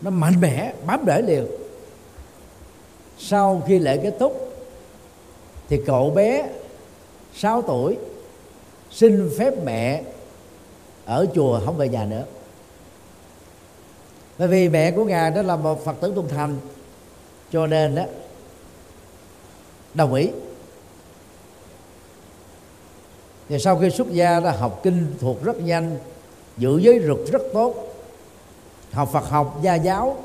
nó mạnh mẽ, bám rễ liền. Sau khi lễ kết thúc thì cậu bé 6 tuổi xin phép mẹ ở chùa không về nhà nữa. Bởi vì mẹ của ngài đó là một phật tử trung thành, cho nên đó đồng ý. Thì sau khi xuất gia đã học kinh thuộc rất nhanh, giữ giới luật rất tốt, học Phật học gia giáo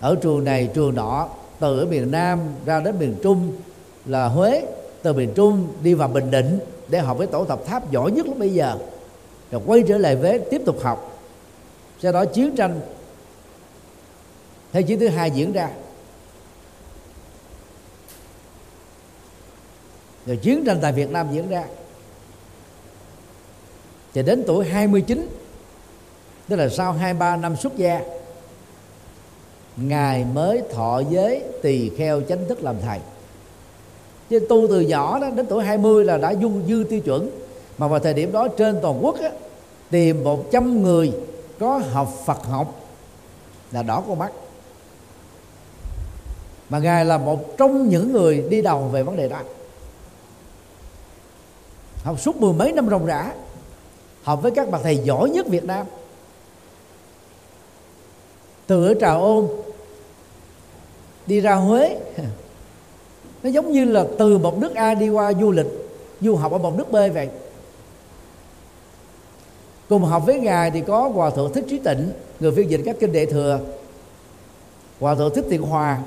ở trường này, trường nọ, từ ở miền Nam ra đến miền Trung là Huế, từ miền Trung đi vào Bình Định để học với tổ tập tháp giỏi nhất lúc bây giờ. Rồi quay trở lại với tiếp tục học. Sau đó chiến tranh, thế chiến thứ hai diễn ra. Rồi chiến tranh tại Việt Nam diễn ra. Thì đến tuổi 29 tức là sau hai ba năm xuất gia, ngài mới thọ giới tỳ kheo chánh thức làm thầy chứ tu từ nhỏ đó đến tuổi 20 là đã du dư tiêu chuẩn. Mà vào thời điểm đó trên toàn quốc á, tìm một trăm người có học Phật học là đỏ con mắt. Mà ngài là một trong những người đi đầu về vấn đề đó. Học suốt mười mấy năm ròng rã học với các bậc thầy giỏi nhất Việt Nam. Từ ở Trà Ôn đi ra Huế nó giống như là từ một nước A đi qua du lịch, du học ở một nước B vậy. Cùng học với ngài thì có hòa thượng thích trí tịnh, người phiên dịch các kinh đệ thừa. Hòa thượng thích tiện hòa,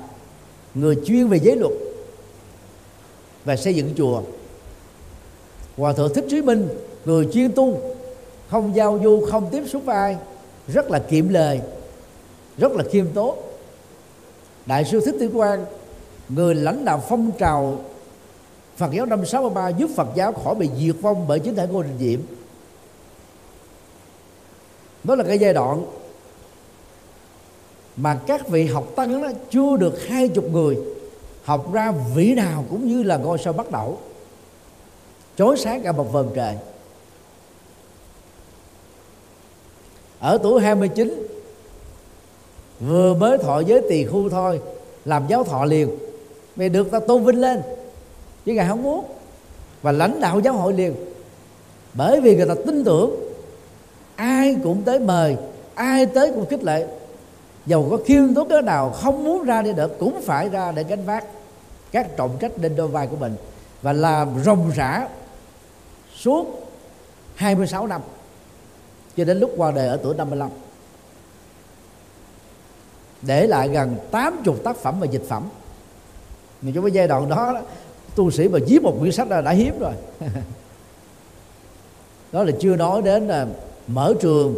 người chuyên về giới luật và xây dựng chùa. Hòa thượng thích trí minh, người chuyên tu, không giao du, không tiếp xúc với ai, rất là kiệm lời, rất là khiêm tốn. Đại sư thích tử quang người lãnh đạo phong trào Phật giáo năm 63 giúp Phật giáo khỏi bị diệt vong bởi chính thể Ngô Đình Diệm đó là cái giai đoạn mà các vị học tăng đó chưa được hai chục người học ra vị nào cũng như là ngôi sao bắt đầu. Chói sáng cả một vầng trời. Ở tuổi 29 vừa mới thọ giới tỳ khu thôi, làm giáo thọ liền mày được ta tôn vinh lên. Chứ ngài không muốn. Và lãnh đạo giáo hội liền. Bởi vì người ta tin tưởng ai cũng tới mời, ai tới cũng khích lệ. Dầu có khiêm tốn cái nào không muốn ra đi được cũng phải ra để gánh vác các trọng trách lên đôi vai của mình. Và làm rồng rã suốt 26 năm, cho đến lúc qua đời ở tuổi 55 để lại gần 80 tác phẩm và dịch phẩm nhưng trong cái giai đoạn đó tu sĩ mà viết một quyển sách là đã hiếm rồi. *laughs* Đó là chưa nói đến là mở trường,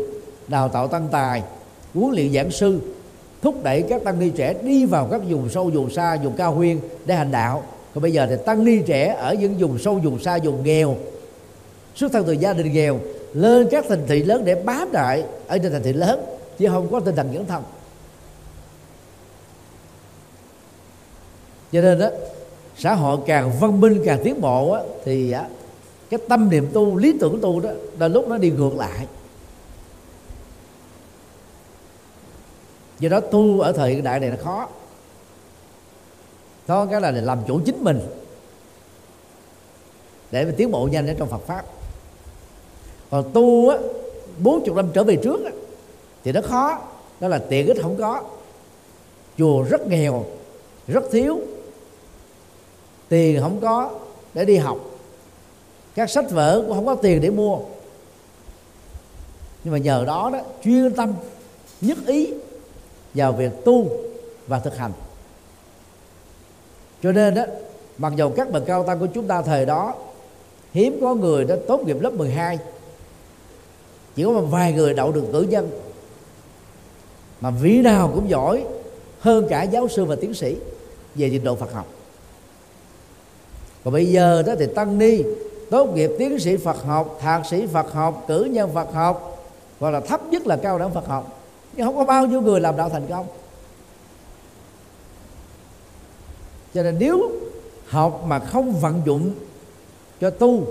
đào tạo tăng tài, huấn luyện giảng sư, thúc đẩy các tăng ni trẻ đi vào các vùng sâu, vùng xa, vùng cao huyên để hành đạo. Còn bây giờ thì tăng ni trẻ ở những vùng sâu, vùng xa, vùng nghèo, xuất thân từ gia đình nghèo, lên các thành thị lớn để bám đại ở trên thành thị lớn, chứ không có tinh thần dẫn thân cho nên đó xã hội càng văn minh càng tiến bộ á, thì á, cái tâm niệm tu lý tưởng tu đó là lúc nó đi ngược lại. Do đó tu ở thời hiện đại này nó khó. Đó cái là để làm chủ chính mình để mà tiến bộ nhanh ở trong Phật pháp. Còn tu á bốn chục năm trở về trước á, thì nó khó đó là tiện ích không có. Chùa rất nghèo rất thiếu tiền không có để đi học. Các sách vở cũng không có tiền để mua. Nhưng mà nhờ đó đó, chuyên tâm, nhất ý vào việc tu và thực hành. Cho nên đó, mặc dù các bậc cao tăng của chúng ta thời đó, hiếm có người đã tốt nghiệp lớp 12 chỉ có một vài người đậu được cử nhân, mà vị nào cũng giỏi hơn cả giáo sư và tiến sĩ về trình độ Phật học còn bây giờ đó thì tăng ni. Tốt nghiệp tiến sĩ Phật học thạc sĩ Phật học cử nhân Phật học gọi là thấp nhất là cao đẳng Phật học. Nhưng không có bao nhiêu người làm đạo thành công. Cho nên nếu học mà không vận dụng cho tu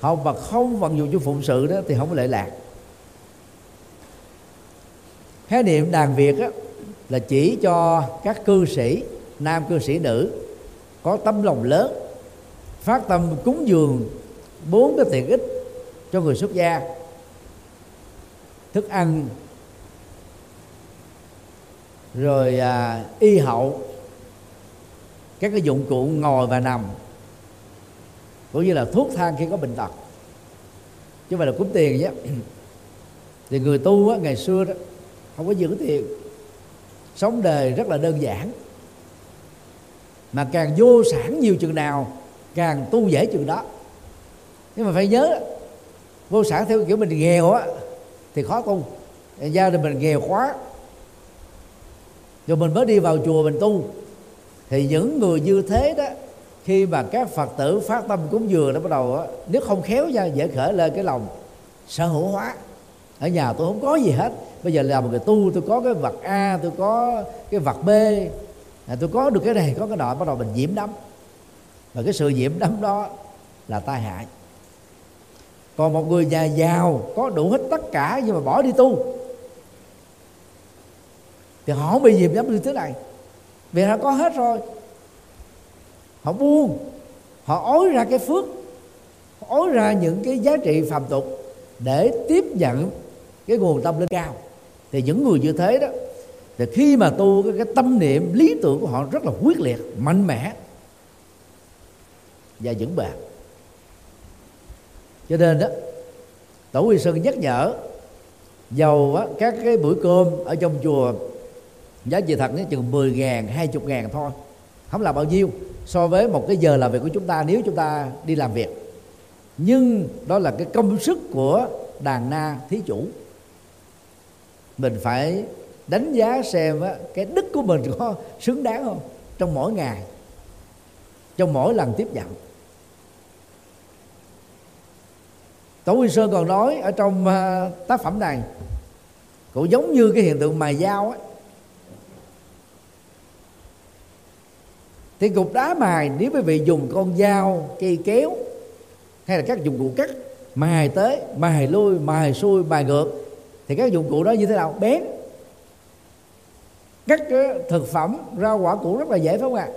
học mà không vận dụng cho phụng sự đó thì không có lệ lạc. Khái niệm đàn việt á, là chỉ cho các cư sĩ nam cư sĩ nữ có tấm lòng lớn phát tâm cúng dường bốn cái tiện ích cho người xuất gia. Thức ăn rồi à, y hậu các cái dụng cụ ngồi và nằm cũng như là thuốc thang khi có bệnh tật. Chứ phải là cúng tiền nhé. *clears throat* Thì người tu á, ngày xưa đó không có giữ tiền. Sống đời rất là đơn giản. Mà càng vô sản nhiều chừng nào càng tu dễ chừng đó. Nhưng mà phải nhớ, vô sản theo kiểu mình nghèo á, thì khó tu. Gia đình mình nghèo quá, rồi mình mới đi vào chùa mình tu. Thì những người như thế đó, khi mà các phật tử phát tâm cúng dường nó bắt đầu á, nếu không khéo ra dễ khởi lên cái lòng sở hữu hóa. Ở nhà tôi không có gì hết. Bây giờ làm một người tu, tôi có cái vật a, tôi có cái vật b à, tôi có được cái này, có cái nọ, bắt đầu mình nhiễm đắm và cái sự nhiễm đắm đó là tai hại. Còn một người nhà giàu có đủ hết tất cả nhưng mà bỏ đi tu thì họ không bị nhiễm đắm như thế này. Vì họ có hết rồi. Họ buông họ ối ra cái phước ối ra những cái giá trị phàm tục để tiếp nhận cái nguồn tâm linh cao. Thì những người như thế đó thì khi mà tu cái, cái tâm niệm lý tưởng của họ rất là quyết liệt mạnh mẽ và vững bền cho nên đó tổ quy sơn nhắc nhở dầu á, các cái bữa cơm ở trong chùa giá trị thật nó chừng 10 ngàn, 20 ngàn thôi. Không là bao nhiêu so với một cái giờ làm việc của chúng ta nếu chúng ta đi làm việc. Nhưng đó là cái công sức của đàn na thí chủ. Mình phải đánh giá xem á, cái đức của mình có xứng đáng không trong mỗi ngày trong mỗi lần tiếp nhận. Tổ Quy Sơn còn nói ở trong uh, tác phẩm này cũng giống như cái hiện tượng mài dao ấy. thì cục đá mài nếu quý vị dùng con dao cây kéo hay là các dụng cụ cắt mài tới mài lui mài xuôi mài ngược thì các dụng cụ đó như thế nào? Bén. Cắt thực phẩm rau quả củ rất là dễ phải không ạ?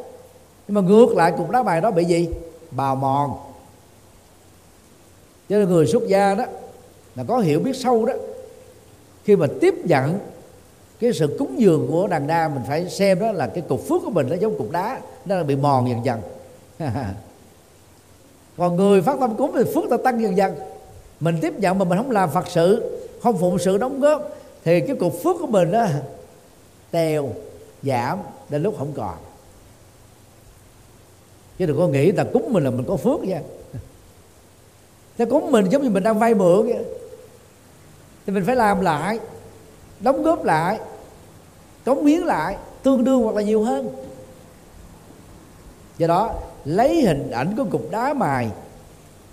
Nhưng mà ngược lại cục đá mài đó bị gì? Bào mòn cho nên người xuất gia đó là có hiểu biết sâu đó. Khi mà tiếp nhận cái sự cúng dường của đàn đa, mình phải xem đó là cái cục phước của mình nó giống cục đá, nó bị mòn dần dần. *laughs* Còn người phát tâm cúng thì phước ta tăng dần dần. Mình tiếp nhận mà mình không làm phật sự, không phụng sự đóng góp, thì cái cục phước của mình đó tèo, giảm đến lúc không còn. Chứ đừng có nghĩ là cúng mình là mình có phước nha thế cúng mình giống như mình đang vay mượn vậy. Thì mình phải làm lại, đóng góp lại, cống hiến lại, tương đương hoặc là nhiều hơn. Do đó, lấy hình ảnh của cục đá mài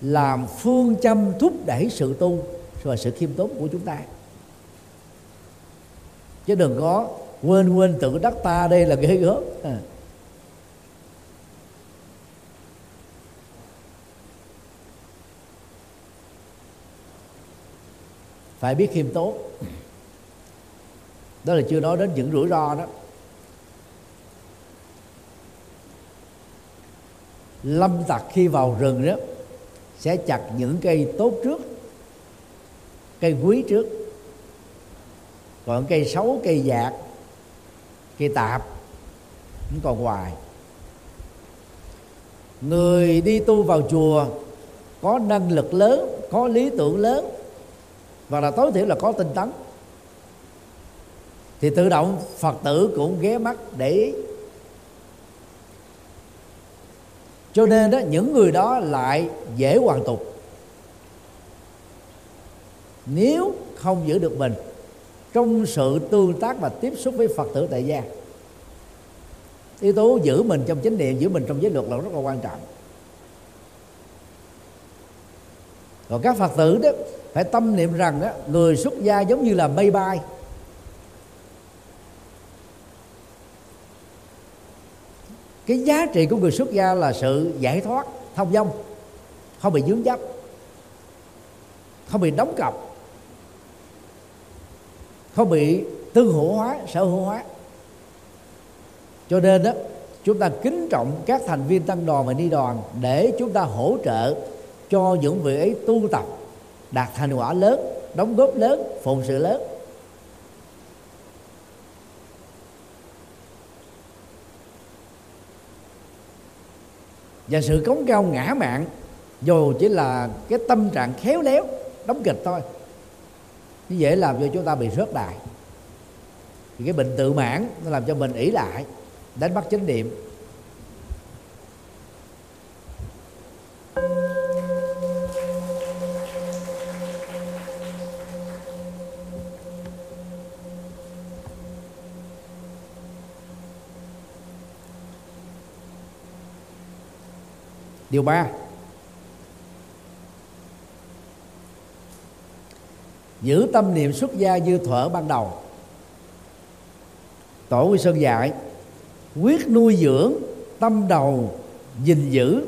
làm phương châm thúc đẩy sự tu và sự khiêm tốn của chúng ta. Chứ đừng có quên quên tự đắc ta đây là ghê gớm. À. phải biết khiêm tốn. Đó là chưa nói đến những rủi ro đó. Lâm tặc khi vào rừng đó sẽ chặt những cây tốt trước, cây quý trước, còn cây xấu, cây dạt, cây tạp cũng còn hoài. Người đi tu vào chùa có năng lực lớn, có lý tưởng lớn và là tối thiểu là có tinh tấn. Thì tự động phật tử cũng ghé mắt để ý. Cho nên đó, những người đó lại dễ hoàn tục. Nếu không giữ được mình trong sự tương tác và tiếp xúc với phật tử tại gia, yếu tố giữ mình trong chánh niệm, giữ mình trong giới luật là rất là quan trọng. Còn các phật tử đó phải tâm niệm rằng đó, người xuất gia giống như là mây bay. Cái giá trị của người xuất gia là sự giải thoát thông dong không bị dướng dấp không bị đóng cọc không bị tư hữu hóa sở hữu hóa. Cho nên đó chúng ta kính trọng các thành viên tăng đoàn và ni đoàn để chúng ta hỗ trợ cho những vị ấy tu tập đạt thành quả lớn, đóng góp lớn phụng sự lớn. Và sự cống cao ngã mạng dù chỉ là cái tâm trạng khéo léo, đóng kịch thôi như vậy làm cho chúng ta bị rớt đài thì cái bệnh tự mãn nó làm cho mình ỷ lại, đánh bắt chánh niệm. Điều ba. Giữ tâm niệm xuất gia như thuở ban đầu. Tổ quy sơn dạy, quyết nuôi dưỡng tâm đầu gìn giữ.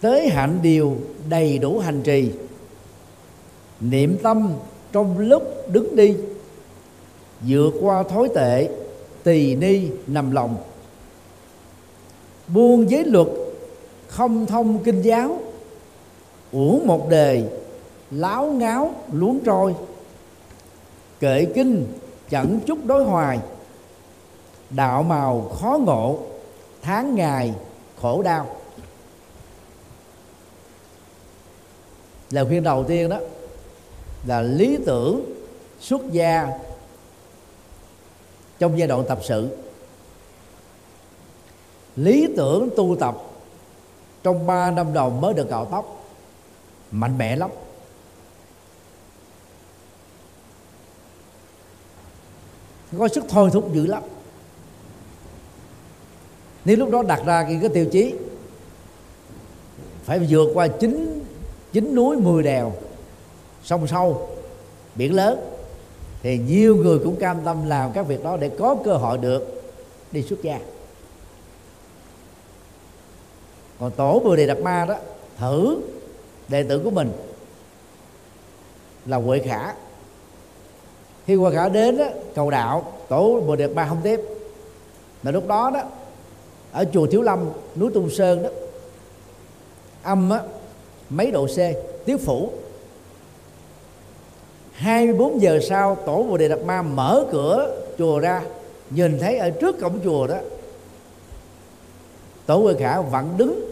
Tới hạnh điều đầy đủ hành trì. Niệm tâm trong lúc đứng đi, vượt qua thối tệ, tỳ ni nằm lòng buông giới luật, không thông kinh giáo. Uổng một đề, láo ngáo, luống trôi. Kệ kinh, chẳng chút đối hoài. Đạo màu, khó ngộ. Tháng ngày, khổ đau. Lời khuyên đầu tiên đó là lý tưởng xuất gia trong giai đoạn tập sự lý tưởng tu tập trong 3 năm đầu mới được cạo tóc. Mạnh mẽ lắm. Có sức thôi thúc dữ lắm. Nếu lúc đó đặt ra cái, cái tiêu chí phải vượt qua chín chín núi mười đèo sông sâu biển lớn thì nhiều người cũng cam tâm làm các việc đó để có cơ hội được đi xuất gia còn tổ bồ đề đạt ma đó thử đệ tử của mình là huệ khả. Khi huệ khả đến đó, cầu đạo tổ bồ đề đạt ma không tiếp mà lúc đó đó ở chùa thiếu lâm núi tung sơn đó âm á, mấy độ c tiết phủ. 24 giờ sau tổ Bồ Đề Đạt Ma mở cửa chùa ra nhìn thấy ở trước cổng chùa đó tổ Huệ Khả vẫn đứng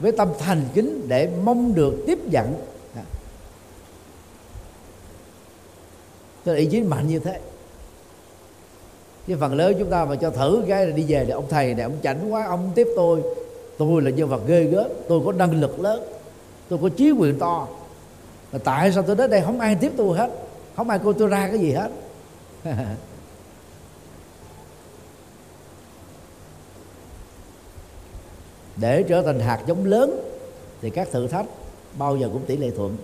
với tâm thành kính để mong được tiếp nhận tôi ý chí mạnh như thế. Chứ phần lớn chúng ta mà cho thử cái là đi về thì ông thầy này, ông chảnh quá, ông tiếp tôi. Tôi là nhân vật ghê gớm, tôi có năng lực lớn, tôi có chí quyền to. Mà tại sao tôi đến đây không ai tiếp tôi hết, không ai cô tôi ra cái gì hết. *laughs* để trở thành hạt giống lớn, thì các thử thách bao giờ cũng tỷ lệ thuận.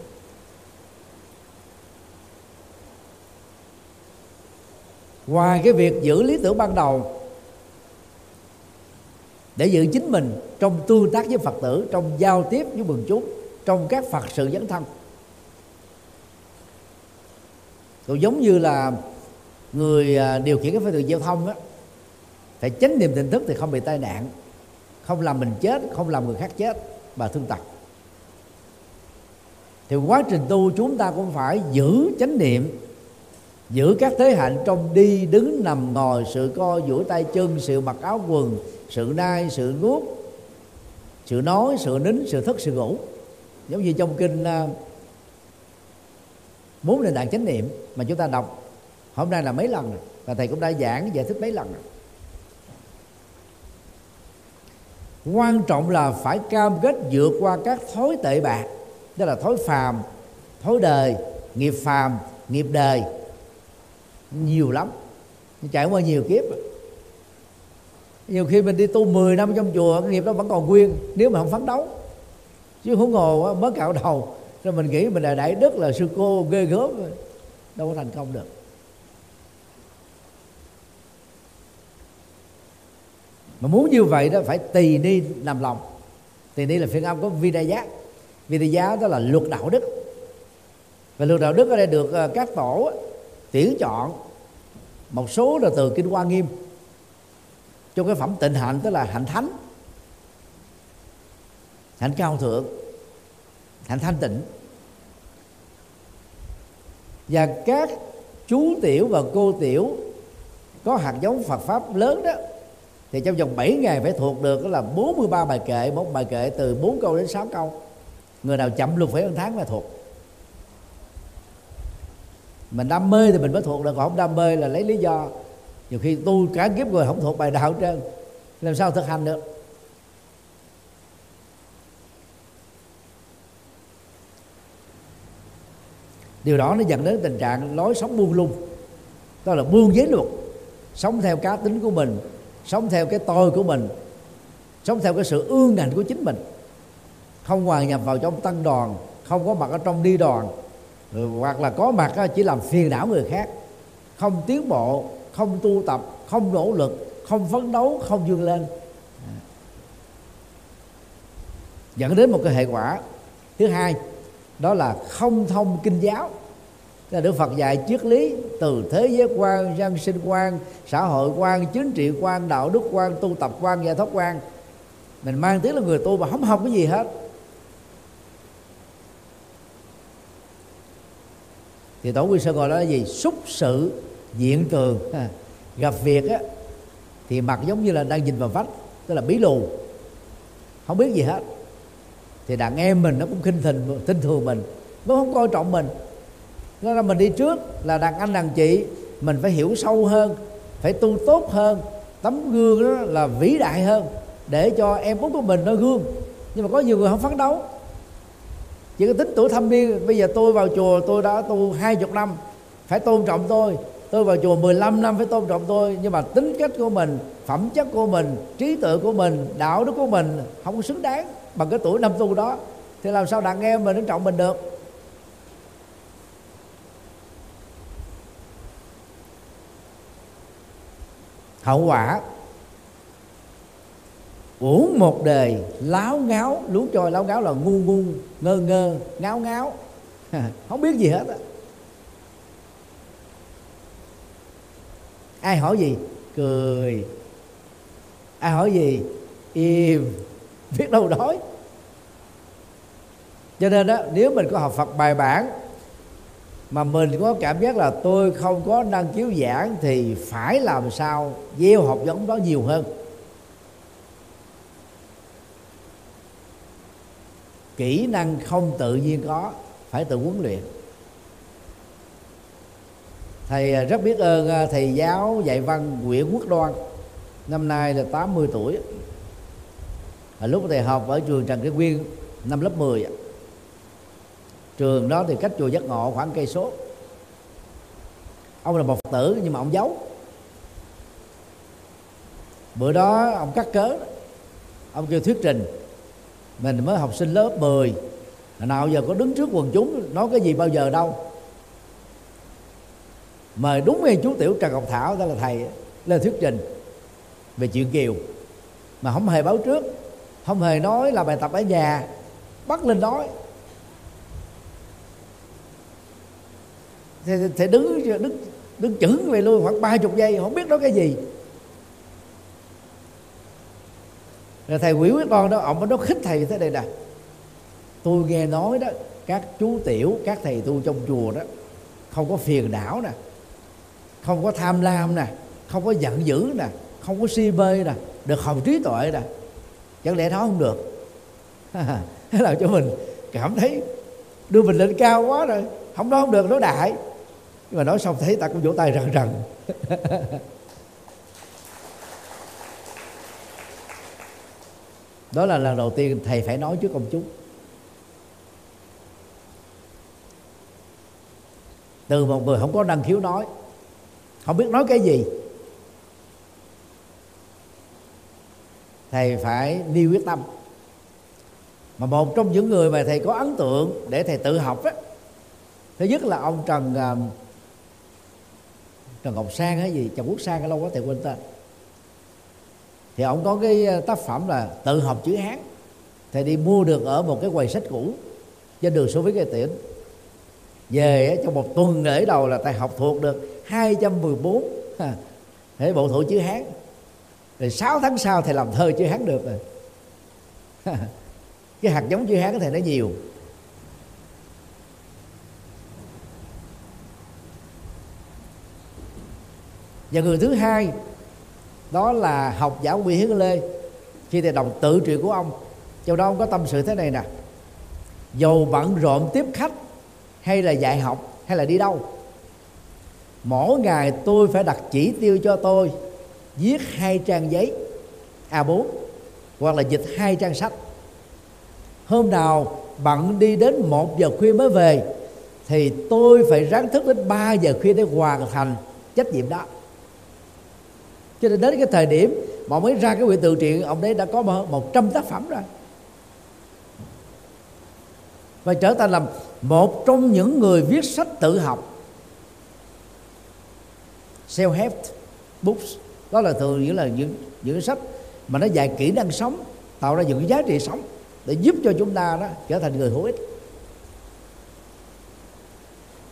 Ngoài cái việc giữ lý tưởng ban đầu, để giữ chính mình trong tương tác với phật tử, trong giao tiếp với quần chúng, trong các phật sự dấn thân. Cũng giống như là người à, điều khiển cái phương tiện giao thông á, phải tránh niềm tỉnh thức thì không bị tai nạn không làm mình chết, không làm người khác chết và thương tật. Thì quá trình tu chúng ta cũng phải giữ chánh niệm, giữ các thế hạnh trong đi đứng nằm ngồi, sự co duỗi tay chân, sự mặc áo quần, sự nai, sự nuốt, sự nói, sự nín, sự thức, sự ngủ. Giống như trong kinh à, bốn nền tảng chánh niệm mà chúng ta đọc, hôm nay là mấy lần rồi, và thầy cũng đã giảng, giải thích mấy lần rồi. Quan trọng là phải cam kết vượt qua các thói tệ bạc, đó là thói phàm, thói đời, nghiệp phàm, nghiệp đời. Nhiều lắm. Trải qua nhiều kiếp. Nhiều khi mình đi tu 10 năm trong chùa, cái nghiệp đó vẫn còn nguyên, nếu mà không phấn đấu. Chứ không ngồi mới cạo đầu, rồi mình nghĩ mình là đại đức, là sư cô ghê gớm. Đâu có thành công được. Mà muốn như vậy đó, phải tỳ ni làm lòng. Tỳ ni là phiên âm của vidaya. Vidaya đó là luật đạo đức. Và luật đạo đức ở đây được ờ, các tổ tuyển chọn một số là từ kinh hoa nghiêm. Trong cái phẩm tịnh hạnh, tức là hạnh thánh, hạnh cao thượng, hạnh thanh tịnh. Và các chú tiểu và cô tiểu có hạt giống Phật pháp lớn đó thì trong vòng 7 ngày phải thuộc được là 43 bài kệ, một bài kệ từ 4 câu đến 6 câu. Người nào chậm luôn phải một tháng là thuộc. Mình đam mê thì mình mới thuộc được, còn không đam mê là lấy lý do. Nhiều khi tu cả kiếp rồi không thuộc bài đạo trơn. Làm sao thực hành được? Điều đó nó dẫn đến tình trạng lối sống buông lung. Đó là buông giới luật, sống theo cá tính của mình sống theo cái tôi của mình. Sống theo cái sự ương ngạnh của chính mình. Không hòa nhập vào trong tăng đoàn, không có mặt ở trong đi đoàn. Ừ, hoặc là có mặt chỉ làm phiền não người khác. Không tiến bộ, không tu tập, không nỗ lực, không phấn đấu, không vươn lên. Dẫn đến một cái hệ quả thứ hai, đó là không thông kinh giáo là Đức Phật dạy triết lý từ thế giới quan, dân sinh quan, xã hội quan, chính trị quan, đạo đức quan, tu tập quan, giải thoát quan. Mình mang tiếng là người tu mà không học cái gì hết. Thì Tổ Quy sơ gọi đó là gì? Xúc sự diện tường. *laughs* Gặp việc á, thì mặt giống như là đang nhìn vào vách, tức là bí lù. Không biết gì hết. Thì đàn em mình nó cũng khinh thường, tin thường mình. Nó không coi trọng mình nó là mình đi trước là đàn anh đàn chị, mình phải hiểu sâu hơn, phải tu tốt hơn, tấm gương đó là vĩ đại hơn để cho em út của mình nó gương. Nhưng mà có nhiều người không phấn đấu. Chỉ có tính tuổi thâm niên, bây giờ tôi vào chùa tôi đã tu hai chục năm, phải tôn trọng tôi. Tôi vào chùa 15 năm phải tôn trọng tôi, nhưng mà tính cách của mình, phẩm chất của mình, trí tuệ của mình, đạo đức của mình không xứng đáng bằng cái tuổi năm tu đó. Thì làm sao đàn em mình nó trọng mình được? Hậu quả, uổng một đời, láo ngáo, lú trôi, láo ngáo là ngu ngu, ngơ ngơ, ngáo ngáo. *laughs* Không biết gì hết á. Ai hỏi gì? Cười. Ai hỏi gì? Im. Biết đâu đói. Cho nên đó nếu mình có học Phật bài bản mà mình có cảm giác là tôi không có năng khiếu giảng thì phải làm sao gieo học giống đó nhiều hơn. Kỹ năng không tự nhiên có, phải tự huấn luyện. Thầy à, rất biết ơn à, thầy giáo dạy văn Nguyễn Quốc Đoan. Năm nay là 80 tuổi. Lúc thầy học ở trường Trần Kế Quyên, năm lớp 10 trường đó thì cách chùa giác ngộ khoảng cây số. Ông là một phật tử nhưng mà ông giấu. Bữa đó ông cắt cớ, ông kêu thuyết trình, mình mới học sinh lớp 10 nào giờ có đứng trước quần chúng, nói cái gì bao giờ đâu. Mời đúng ngay chú tiểu trần ngọc thảo, đó là thầy, lên thuyết trình về chuyện kiều. Mà không hề báo trước, không hề nói là bài tập ở nhà. Bắt lên nói. Thì, thì đứng đứng đứng chững về luôn khoảng ba chục giây không biết nói cái gì. Rồi thầy quỷ với con đó ông nó khích thầy thế này nè. Tôi nghe nói đó các chú tiểu các thầy tu trong chùa đó không có phiền não nè không có tham lam nè không có giận dữ nè không có si mê nè được hồng trí tuệ nè. Chẳng lẽ đó không được? *laughs* Thế là cho mình cảm thấy đưa mình lên cao quá rồi. Không đó không được nó đại nhưng mà nói xong thấy ta cũng vỗ tay rần rần. Đó là lần đầu tiên thầy phải nói trước công chúng. Từ một người không có năng khiếu nói, không biết nói cái gì, thầy phải đi quyết tâm. Mà một trong những người mà thầy có ấn tượng để thầy tự học á, thứ nhất là ông trần à, trần ngọc sang hay gì trần quốc sang cái lâu quá thầy quên tên. Thì ông có cái ờ, tác phẩm là tự học chữ hán. Thầy đi mua được ở một cái quầy sách cũ trên đường số với cây tiễn. Về trong một tuần lễ đầu là thầy học thuộc được 214 để bộ thủ chữ hán. Rồi 6 tháng sau thầy làm thơ chữ hán được rồi. *laughs* Cái hạt giống chữ hán thầy nó nhiều. Và người thứ hai, đó là học giả Nguyễn hiến lê, khi thầy đọc tự truyện của ông. Trong đó ông có tâm sự thế này nè. Dầu bận rộn tiếp khách, hay là dạy học, hay là đi đâu, mỗi ngày tôi phải đặt chỉ tiêu cho tôi viết hai trang giấy A4 hoặc là dịch hai trang sách. Hôm nào bận đi đến một giờ khuya mới về, thì tôi phải ráng thức đến 3 giờ khuya để hoàn thành trách nhiệm đó cho nên đến cái thời điểm mà mới ấy ra cái quyển tự truyện ông đấy đã có một trăm tác phẩm rồi. Và trở thành làm một trong những người viết sách tự học. Self help books. Đó là thường những là những những sách mà nó dạy kỹ năng sống, tạo ra những cái giá trị sống để giúp cho chúng ta đó trở thành người hữu ích.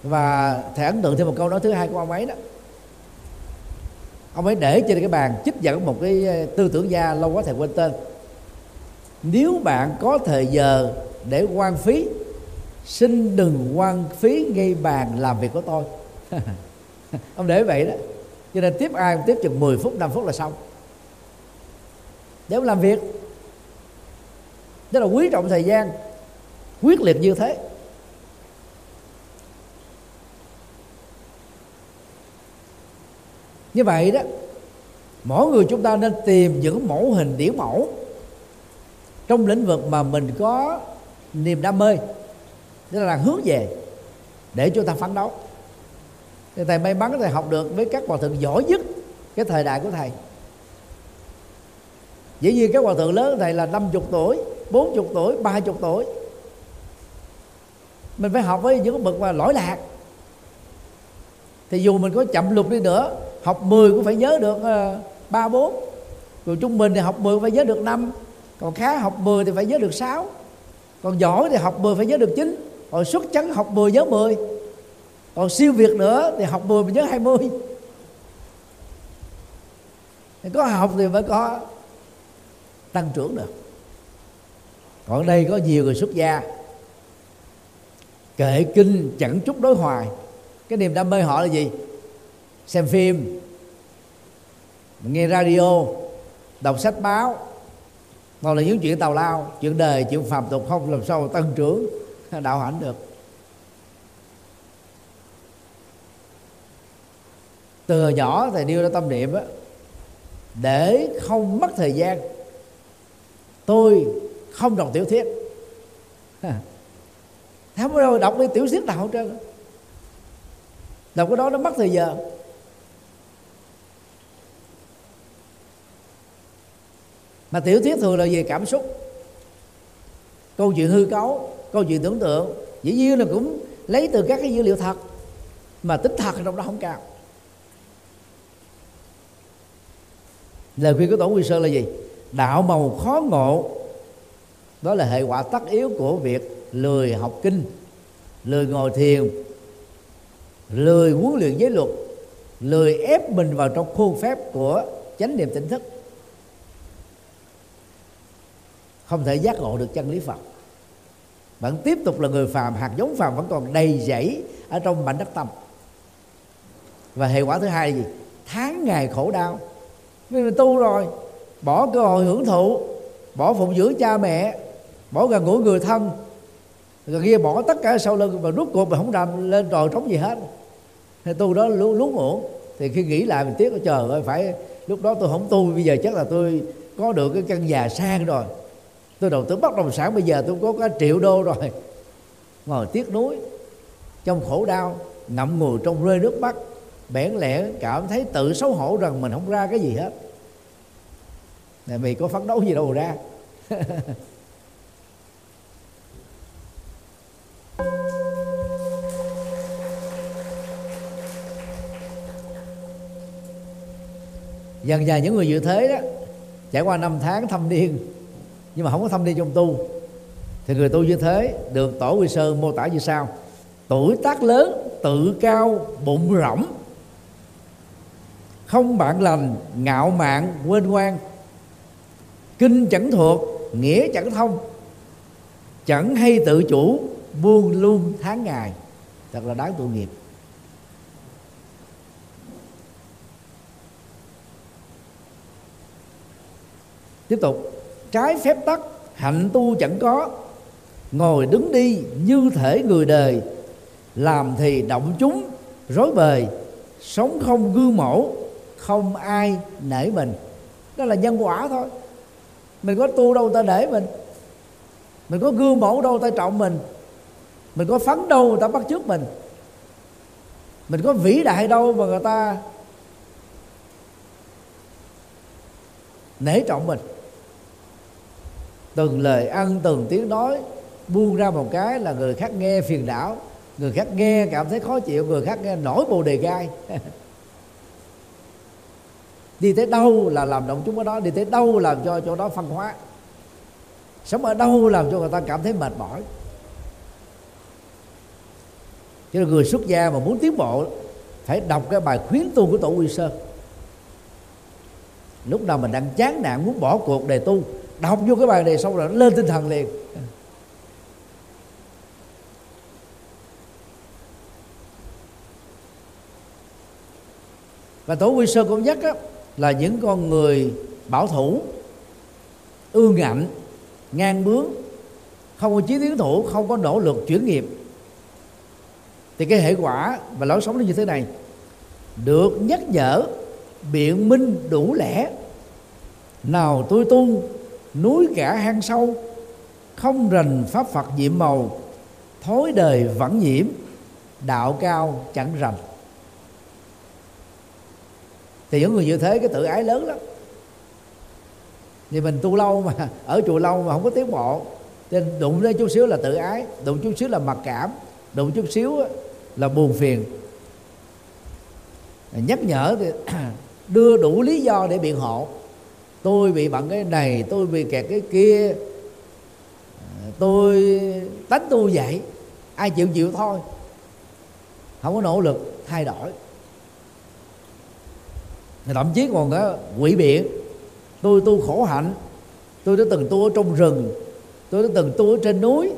Và thầy ấn tượng thêm một câu nói thứ hai của ông ấy đó ông ấy để trên cái bàn trích dẫn một cái ờ, tư tưởng gia lâu quá thầy quên tên. Nếu bạn có thời giờ để quan phí, xin đừng quan phí ngay bàn làm việc của tôi. *laughs* Ông để vậy đó. Cho nên tiếp ai tiếp chừng 10 phút 5 phút là xong. Để ông làm việc. Đó là quý trọng thời gian, quyết liệt như thế. Như vậy đó, mỗi người chúng ta nên tìm những mẫu hình điển mẫu trong lĩnh vực mà mình có niềm đam mê. Đó là hướng về để chúng ta phấn đấu. Thì thầy may mắn thầy học được với các hòa thượng giỏi nhất cái thời đại của thầy. Dĩ nhiên các hòa thượng lớn thầy là 50 tuổi 40 tuổi 30 tuổi. Mình phải học với những bậc mà lỗi lạc. Thì dù mình có chậm lục đi nữa học 10 cũng phải nhớ được ờ, ba uh, bốn. Rồi trung bình thì học 10 cũng phải nhớ được năm. Còn khá học 10 thì phải nhớ được 6 còn giỏi thì học 10 phải nhớ được 9 còn xuất chắn học 10 nhớ 10 còn siêu việt nữa thì học 10 mình nhớ 20 thì có học thì mới có tăng trưởng được. Còn đây có nhiều người xuất gia. Kệ kinh chẳng chút đối hoài. Cái niềm đam mê họ là gì? Xem phim. Nghe radio, đọc sách báo. Còn là những chuyện tào lao, chuyện đời chuyện phàm tục không, làm sao tăng trưởng, *laughs* đạo hạnh được. Từ nhỏ thầy nêu ra tâm niệm á, để không mất thời gian, tôi không đọc tiểu thuyết. *laughs* Không đâu đọc đi tiểu thuyết nào hết trơn đọc cái đó nó mất thời giờ. Mà tiểu thuyết thường là về cảm xúc. Câu chuyện hư cấu, câu chuyện tưởng tượng, dĩ nhiên là cũng lấy từ các cái dữ liệu thật. Mà tính thật trong đó không cao. Lời khuyên của tổ quy sơn là gì? Đạo màu khó ngộ, đó là hệ quả tất yếu của việc lười học kinh, lười ngồi thiền, lười huấn luyện giới luật, lười ép mình vào trong khuôn phép của chánh niệm tỉnh thức. Không thể giác ngộ được chân lý phật. Vẫn tiếp tục là người phàm, hạt giống phàm vẫn còn đầy dẫy ở trong mảnh đất tâm. Và hệ quả thứ hai là gì? Tháng ngày khổ đau. Vì mình tu rồi, bỏ cơ hội hưởng thụ, bỏ phụng dưỡng cha mẹ, bỏ gần gũi người thân. Rồi kia bỏ tất cả sau lưng và rút cuộc mà không làm lên trời trống gì hết. Thì tu đó lú lú ngủ thì khi nghĩ lại mình tiếc trời ơi, phải lúc đó tôi không tu, bây giờ chắc là tôi có được cái căn nhà sang rồi tôi đầu tư bất động sản, bây giờ tôi có cả triệu đô rồi. Ngồi tiếc nuối, trong khổ đau, ngậm ngùi trong rơi nước mắt, bẽn lẽ cảm thấy tự xấu hổ rằng mình không ra cái gì hết. Tại vì có phấn đấu gì đâu ra. *laughs* Dần dần những người như thế đó, trải qua năm tháng thâm niên nhưng mà không có thâm niên trong tu. Thì người tu như thế, được tổ quy sơ mô tả như sau. Tuổi tác lớn, tự cao, bụng rỗng. Không bạn lành, ngạo mạn, quên quan kinh chẳng thuộc, nghĩa chẳng thông. Chẳng hay tự chủ, buông luôn tháng ngày. Thật là đáng tội nghiệp. Tiếp tục trái phép tắc, hạnh tu chẳng có. Ngồi đứng đi như thể người đời, làm thì động chúng, rối bời, sống không gương mẫu, không ai nể mình. Đó là nhân quả thôi. Mình có tu đâu ta để mình. Mình có gương mẫu đâu ta trọng mình. Mình có phấn đâu người ta bắt trước mình. Mình có vĩ đại đâu mà người ta nể trọng mình từng lời ăn, từng tiếng nói, buông ra một cái là người khác nghe phiền não, người khác nghe cảm thấy khó chịu, người khác nghe nổi bồ đề gai. *laughs* Đi tới đâu là làm động chúng ở đó, đi tới đâu làm cho chỗ đó phân hóa. Sống ở đâu làm cho người ta cảm thấy mệt mỏi. Cho nên người xuất gia mà muốn tiến bộ, phải đọc cái bài khuyến tu của tổ quy sơn. Lúc nào mình đang chán nản muốn bỏ cuộc đề tu đọc vô cái bài này xong rồi nó lên tinh thần liền. Và tổ quy sơ cũng nhắc á, là những con người bảo thủ ương ngạnh ngang bướng không có chí tiến thủ không có nỗ lực chuyển nghiệp. Thì cái hệ quả và lối sống nó như thế này. Được nhắc nhở biện minh đủ lẽ. Nào tôi tu núi cả hang sâu, không rành pháp phật nhiệm màu, thối đời vẫn nhiễm, đạo cao chẳng rành. Thì những người như thế, cái tự ái lớn lắm. Thì mình tu lâu mà, ở chùa lâu mà không có tiến bộ. Nên đụng lên chút xíu là tự ái, đụng chút xíu là mặc cảm, đụng chút xíu là buồn phiền. Nhắc nhở thì *clears throat* đưa đủ lý do để biện hộ tôi bị bận cái này, tôi bị kẹt cái kia. À, tôi tánh tôi vậy, ai chịu chịu thôi. Không có nỗ lực, thay đổi. Thậm chí còn có quỷ biện tôi tu khổ hạnh, tôi đã từng tu ở trong rừng, tôi đã từng tu ở trên núi,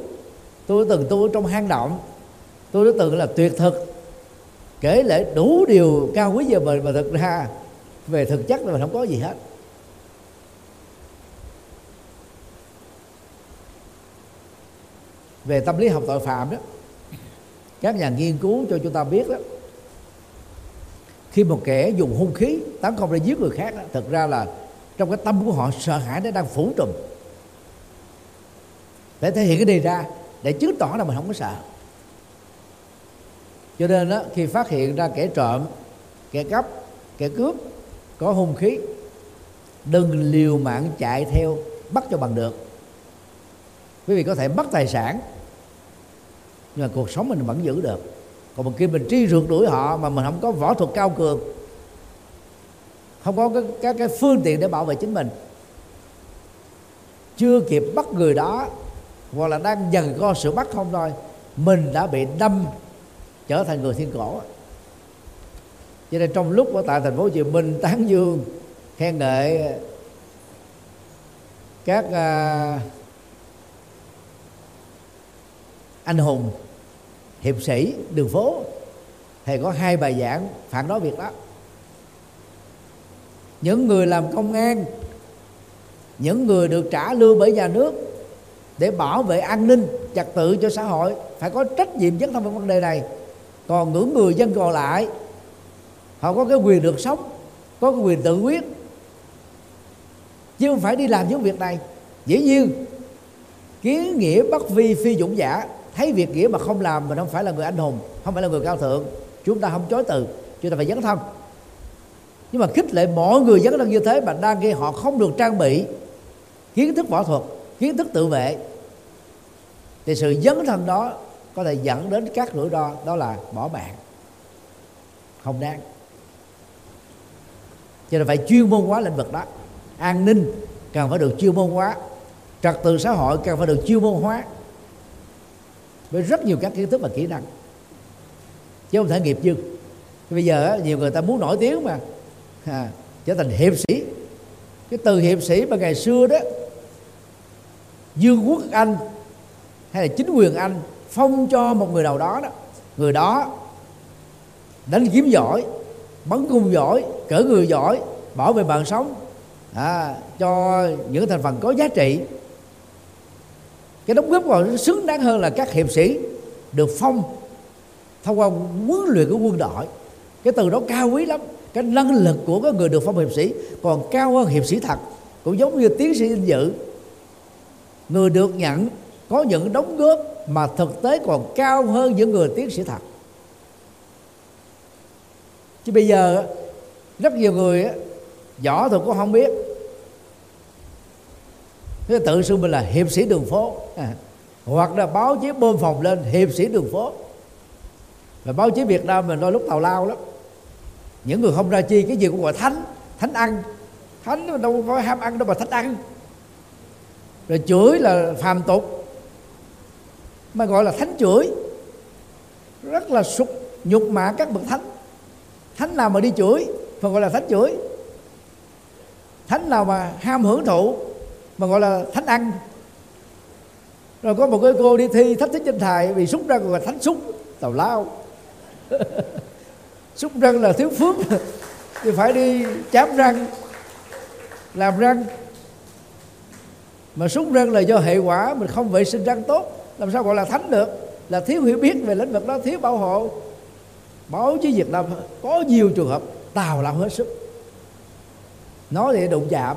tôi đã từng tu ở trong hang động, tôi đã từng là tuyệt thực. Kể lại đủ điều cao quý giờ mình, mà thực ra, về thực chất là mình không có gì hết. Về tâm lý học tội phạm đó các nhà nghiên cứu cho chúng ta biết đó khi một kẻ dùng hung khí tấn công để giết người khác đó, thực ra là trong cái tâm của họ sợ hãi nó đang phủ trùm. Để thể hiện cái đề ra để chứng tỏ là mình không có sợ. Cho nên đó, khi phát hiện ra kẻ trộm kẻ cắp kẻ cướp có hung khí đừng liều mạng chạy theo bắt cho bằng được. Quý vị có thể mất tài sản nhưng mà cuộc sống mình vẫn giữ được. Còn một khi mình truy rượt đuổi họ mà mình không có võ thuật cao cường không có các cái, cái phương tiện để bảo vệ chính mình chưa kịp bắt người đó hoặc là đang dần co sự bắt không thôi mình đã bị đâm trở thành người thiên cổ. Cho nên trong lúc ở tại thành phố Hồ Chí Minh tán dương khen ngợi các uh, anh hùng hiệp sĩ, đường phố. Thầy có hai bài giảng phản đối việc đó. Những người làm công an, những người được trả lương bởi nhà nước để bảo vệ an ninh, trật tự cho xã hội phải có trách nhiệm dấn thân vào vấn đề này. Còn những người dân còn lại, họ có cái quyền được sống, có cái quyền tự quyết, chứ không phải đi làm những việc này. Dĩ nhiên, kiến nghĩa bất vi phi dũng giả thấy việc nghĩa mà không làm mình không phải là người anh hùng, không phải là người cao thượng, chúng ta không chối từ, chúng ta phải dấn thân. Nhưng mà khích lệ mọi người dấn thân như thế mà đang khi họ không được trang bị kiến thức võ thuật, kiến thức tự vệ, thì sự dấn thân đó có thể dẫn đến các rủi ro, đó là bỏ mạng, không đáng. Cho nên phải chuyên môn hóa lĩnh vực đó. An ninh cần phải được chuyên môn hóa, trật tự xã hội cần phải được chuyên môn hóa với rất nhiều các kiến thức và kỹ năng. Chứ không thể nghiệp dư. Bây giờ nhiều người ta muốn nổi tiếng mà. À, trở thành hiệp sĩ. Cái từ hiệp sĩ mà ngày xưa đó dương quốc anh hay là chính quyền anh phong cho một người nào đó đó. Người đó đánh kiếm giỏi bắn cung giỏi cỡ người giỏi bảo vệ mạng sống à, cho những thành phần có giá trị cái đóng góp còn xứng đáng hơn là các hiệp sĩ được phong thông qua huấn luyện của quân đội. Cái từ đó cao quý lắm. Cái năng lực của cái người được phong hiệp sĩ còn cao hơn hiệp sĩ thật, cũng giống như tiến sĩ danh dự. Người được nhận có những đóng góp mà thực tế còn cao hơn những người tiến sĩ thật. Chứ bây giờ rất nhiều người võ thuật cũng không biết thế tự xưng mình là hiệp sĩ đường phố. À, hoặc là báo chí bơm phòng lên hiệp sĩ đường phố. Và báo chí Việt Nam mình đôi lúc tào lao lắm. Những người không ra chi cái gì cũng gọi thánh thánh ăn. Thánh đâu có ham ăn đâu mà thánh ăn. Rồi chửi là phàm tục. Mà gọi là thánh chửi. Rất là sụt nhục mạ các bậc thánh. Thánh nào mà đi chửi mà gọi là thánh chửi. Thánh nào mà ham hưởng thụ mà gọi là thánh ăn. Rồi có một cái cô đi thi thách thức trên thầy vì súng ra gọi là thánh súng, tào lao. *laughs* Súng răng là thiếu phước, thì phải đi chám răng, làm răng. Mà súng răng là do hệ quả, mình không vệ sinh răng tốt, làm sao gọi là thánh được? Là thiếu hiểu biết về lĩnh vực đó, thiếu bảo hộ. Báo chí việt nam có nhiều trường hợp tào lao hết sức. Nói thì đụng chạm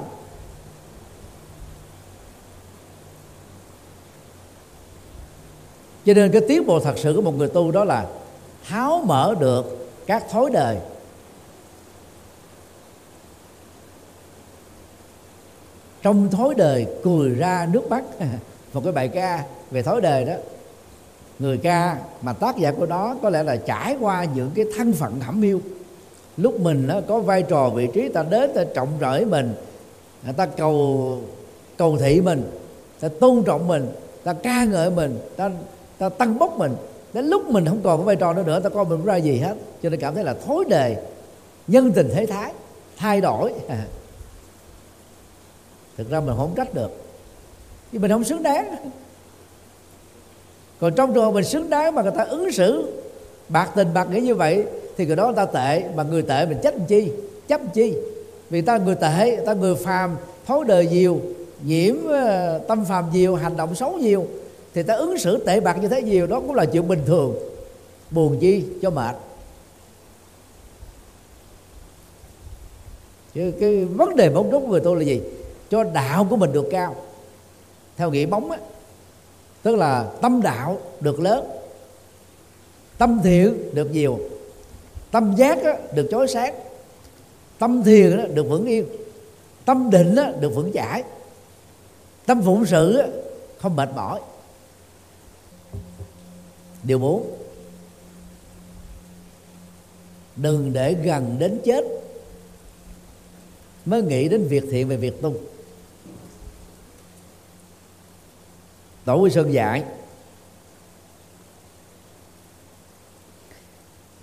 cho nên cái tiến bộ thật sự của một người tu đó là tháo mở được các thói đời. Trong thói đời cười ra nước mắt. *laughs* Một cái bài ca về thói đời đó. Người ca mà tác giả của nó có lẽ là trải qua những cái thân phận thẩm miêu lúc mình nó có vai trò, vị trí, ta đến, ta trọng rởi mình. Người ta cầu cầu thị mình. Ta tôn trọng mình. Ta ca ngợi mình. Ta ta tăng bốc mình. Đến lúc mình không còn cái vai trò nữa nữa, ta coi mình ra gì hết. Cho nên cảm thấy là thối đề. Nhân tình thế thái. Thay đổi. *laughs* Thực ra mình không trách được. Nhưng mình không xứng đáng. Còn trong trường hợp mình xứng đáng mà người ta ứng xử bạc tình bạc nghĩa như vậy, thì người đó người ta tệ, mà người tệ mình trách chi? Chấp chi? Vì ta người tệ, ta người phàm, thối đời nhiều, nhiễm ờ, tâm phàm nhiều, hành động xấu nhiều thì ta ứng xử tệ bạc như thế nhiều đó cũng là chuyện bình thường. Buồn chi cho mệt. Chứ cái vấn đề bóng chốt của người tôi là gì? Cho đạo của mình được cao. Theo nghĩa bóng á tức là tâm đạo được lớn tâm thiện được nhiều tâm giác á, được chói sáng tâm thiền á, được vững yên tâm định á, được vững chãi tâm phụng sự á, không mệt mỏi điều bốn. Đừng để gần đến chết mới nghĩ đến việc thiện về việc tu. Tổ quy sơn dạy,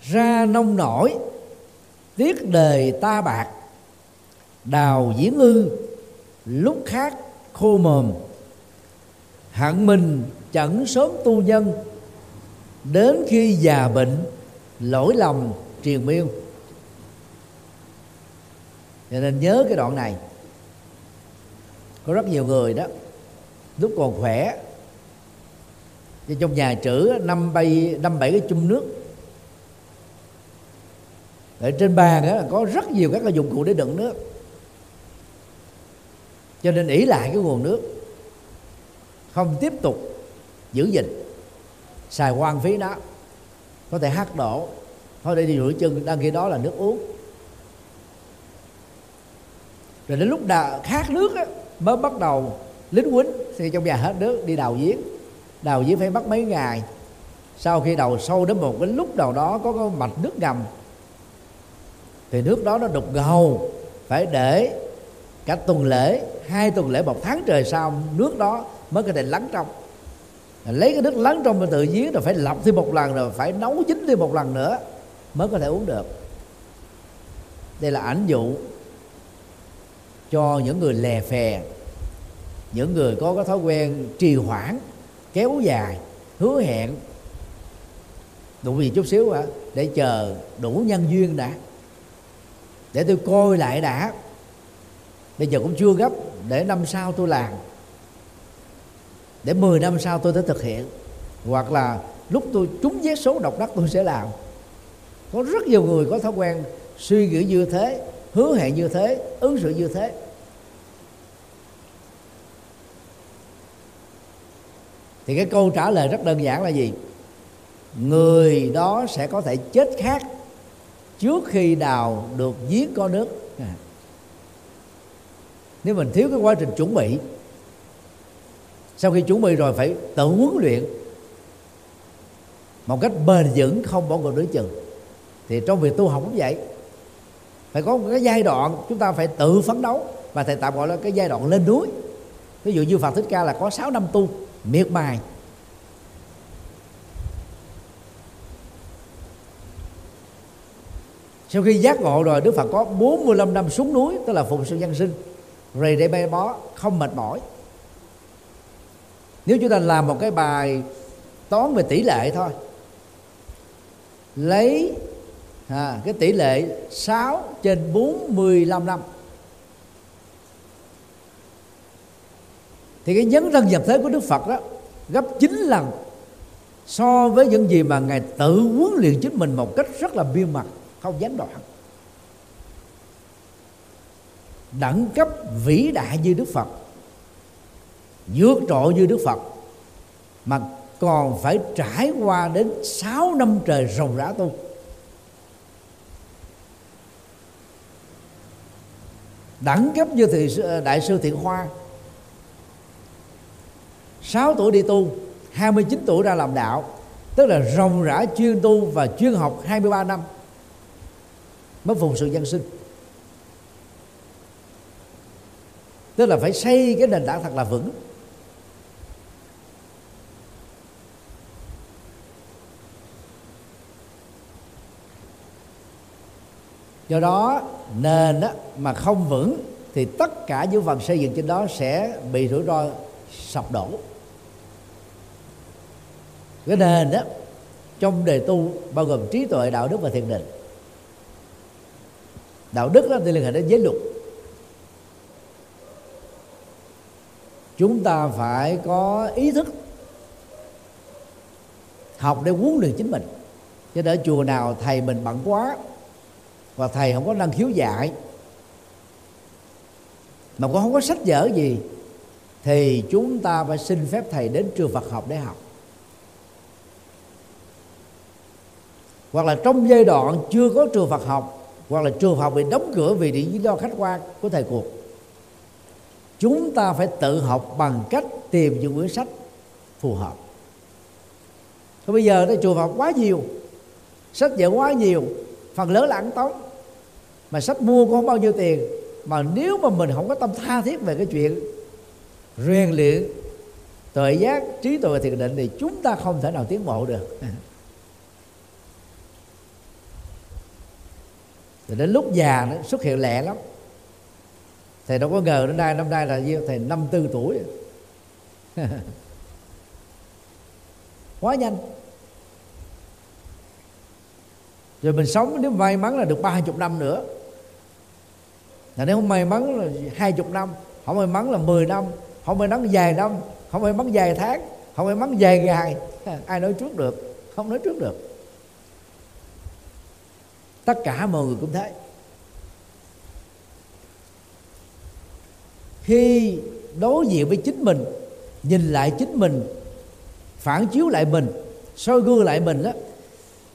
ra nông nổi, tiếc đời ta bạc, đào diễn ư, lúc khác khô mồm. Hạng mình chẳng sớm tu nhân đến khi già bệnh, lỗi lầm triền miên. Cho nên nhớ cái đoạn này. Có rất nhiều người đó, lúc còn khỏe thì trong nhà trữ năm bay, năm bảy cái chung nước. Ở trên bàn đó có rất nhiều các cái dụng cụ để đựng nước. Cho nên ỷ lại cái nguồn nước. Không tiếp tục giữ gìn xài quan phí đó, có thể hát đổ. Thôi để đi rửa chân đang khi đó là nước uống. Rồi đến lúc đà, khát nước á, mới bắt đầu lính quýnh thì trong nhà hết nước đi đào giếng. Đào giếng phải mất mấy ngày. Sau khi đầu sâu đến một cái lúc nào đó có cái mạch nước ngầm thì nước đó nó đục ngầu. Phải để cả tuần lễ hai tuần lễ một tháng trời sau nước đó mới có thể lắng trong lấy cái nước lắng trong mình tự giếng rồi phải lọc thêm một lần rồi phải nấu chín thêm một lần nữa mới có thể uống được. Đây là ảnh dụ cho những người lè phè, những người có cái thói quen trì hoãn, kéo dài, hứa hẹn. Đủ gì chút xíu hả? Để chờ đủ nhân duyên đã. Để tôi coi lại đã. Bây giờ cũng chưa gấp, để năm sau tôi làm để 10 năm sau tôi sẽ thực hiện. Hoặc là lúc tôi trúng vé số độc đắc tôi sẽ làm. Có rất nhiều người có thói quen suy nghĩ như thế, hứa hẹn như thế, ứng xử như thế. Thì cái câu trả lời rất đơn giản là gì? Người đó sẽ có thể chết khác trước khi đào được giếng có nước. À. nếu mình thiếu cái quá trình chuẩn bị sau khi chuẩn bị rồi phải tự huấn luyện. Một cách bền vững, không bỏ cuộc đối chừng. Thì trong việc tu học cũng vậy. Phải có một cái giai đoạn chúng ta phải tự phấn đấu và thầy tạm gọi là cái giai đoạn lên núi. Ví dụ như phật thích ca là có 6 năm tu, miệt mài. Sau khi giác ngộ rồi, Đức Phật có 45 năm xuống núi, tức là phụng sự nhân sinh. Rồi để bay bó, không mệt mỏi nếu chúng ta làm một cái bài toán về tỷ lệ thôi. Lấy à, cái tỷ lệ 6 trên 45 năm. Thì cái nhấn thân nhập thế của Đức Phật đó gấp 9 lần so với những gì mà ngài tự huấn luyện chính mình một cách rất là biên mật không gián đoạn đẳng cấp vĩ đại như Đức Phật vượt trội như Đức Phật, mà còn phải trải qua đến 6 năm trời rồng rã tu. Đẳng cấp như thì đại sư thiện hoa 6 tuổi đi tu 29 tuổi ra làm đạo, tức là rồng rã chuyên tu và chuyên học 23 năm mới phụng sự dân sinh. Tức là phải xây cái nền tảng thật là vững. Do đó, nền đó mà không vững thì tất cả những phần xây dựng trên đó sẽ bị rủi ro sập đổ. Cái nền đó trong đề tu bao gồm trí tuệ, đạo đức và thiền định. Đạo đức đó thì liên hệ đến giới luật. Chúng ta phải có ý thức học để huấn luyện chính mình. Chứ ở chùa nào thầy mình bận quá và thầy không có năng khiếu dạy, mà cũng không có sách vở gì, thì chúng ta phải xin phép thầy đến trường Phật học để học. Hoặc là trong giai đoạn chưa có trường Phật học, hoặc là trường học bị đóng cửa vì lý do khách quan của thầy cuộc, chúng ta phải tự học bằng cách tìm những quyển sách phù hợp. Thôi bây giờ đó, trường học quá nhiều, sách vở quá nhiều phần lớn là ăn tống mà sách mua cũng không bao nhiêu tiền. Mà nếu mà mình không có tâm tha thiết về cái chuyện rèn luyện, tuệ giác, trí tuệ và thiền định thì chúng ta không thể nào tiến bộ được. *laughs* Thì đến lúc già nó xuất hiện lẹ lắm. Thầy đâu có ngờ đến nay, năm nay là nhiêu? Thầy năm tư tuổi. *laughs* Quá nhanh rồi mình sống, nếu may mắn là được ba chục năm nữa. Là nếu không may mắn là hai chục năm, không may mắn là 10 năm, không may mắn dài năm, không may mắn dài tháng, không may mắn dài ngày. *laughs* Ai nói trước được? Không nói trước được. Tất cả mọi người cũng thế. Khi đối diện với chính mình, nhìn lại chính mình, phản chiếu lại mình, soi gương lại mình đó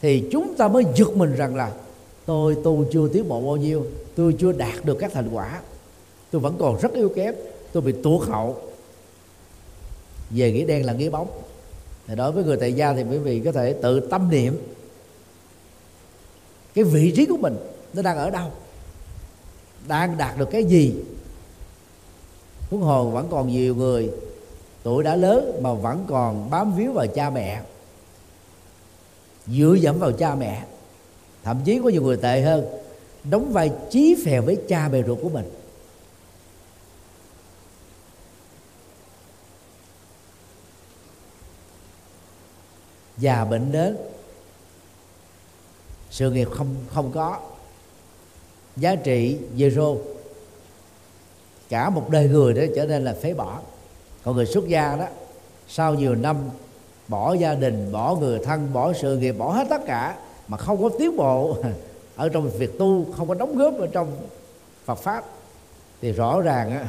thì chúng ta mới giật mình rằng là tôi tu chưa tiến bộ bao nhiêu, tôi chưa đạt được các thành quả. Tôi vẫn còn rất yếu kém, tôi bị tuột hậu. Về nghĩa đen là nghĩa bóng. Thì đối với người tại gia thì quý vị có thể tự tâm niệm. Cái vị trí của mình nó đang ở đâu? Đang đạt được cái gì? Huống hồ vẫn còn nhiều người, tuổi đã lớn mà vẫn còn bám víu vào cha mẹ dựa dẫm vào cha mẹ. Thậm chí có nhiều người tệ hơn, đóng vai chí phèo với cha mẹ ruột của mình. Già bệnh đến, sự nghiệp không không có. Giá trị zero cả một đời người đó trở nên là phế bỏ. Còn người xuất gia đó, sau nhiều năm bỏ gia đình, bỏ người thân, bỏ sự nghiệp, bỏ hết tất cả mà không có tiến bộ. *laughs* Ở trong việc tu, không có đóng góp ở trong Phật pháp. Thì rõ ràng á,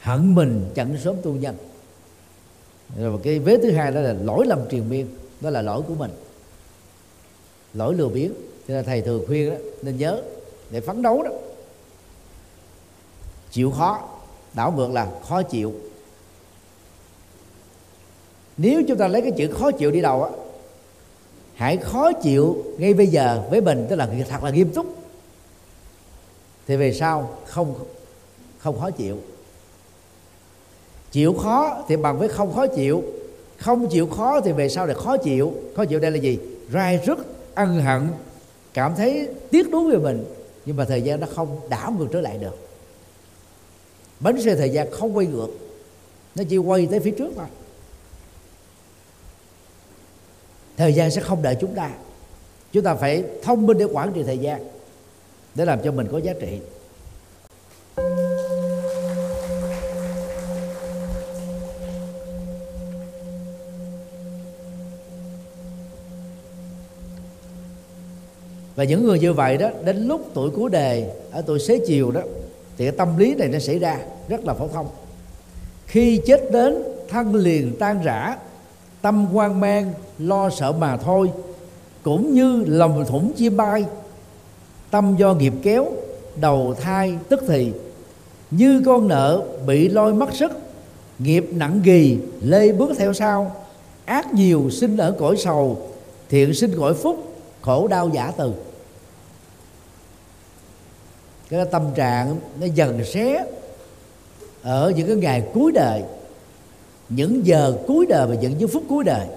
hận mình chẳng sớm tu nhân rồi cái vế thứ hai đó là lỗi lầm triền miên, đó là lỗi của mình. Lỗi lừa biến cho nên thầy thường khuyên đó nên nhớ để phấn đấu đó. Chịu khó, đảo ngược là khó chịu nếu chúng ta lấy cái chữ khó chịu đi đầu á, hãy khó chịu ngay bây giờ với mình, tức là thật là nghiêm túc. Thì về sau không không khó chịu. Chịu khó thì bằng với không khó chịu, không chịu khó thì về sau là khó chịu. Khó chịu đây là gì? Rai rứt, ân hận, cảm thấy tiếc nuối về mình, nhưng mà thời gian nó không đảo ngược trở lại được. Bánh xe thời gian không quay ngược, nó chỉ quay tới phía trước thôi thời gian sẽ không đợi chúng ta. Chúng ta phải thông minh để quản trị thời gian, để làm cho mình có giá trị. Và những người như vậy đó, đến lúc tuổi cuối đề, ở tuổi xế chiều đó, thì cái tâm lý này nó xảy ra rất là phổ thông. Khi chết đến, thân liền tan rã tâm hoang mang, lo sợ mà thôi. Cũng như lòng thủng chia bay, tâm do nghiệp kéo, đầu thai tức thì. Như con nợ bị lôi mất sức, nghiệp nặng gì, lê bước theo sau. Ác nhiều sinh ở cõi sầu, thiện sinh cõi phúc, khổ đau giả từ. Cái tâm trạng nó dần xé ở những cái ngày cuối đời những giờ cuối đời và những phút cuối đời.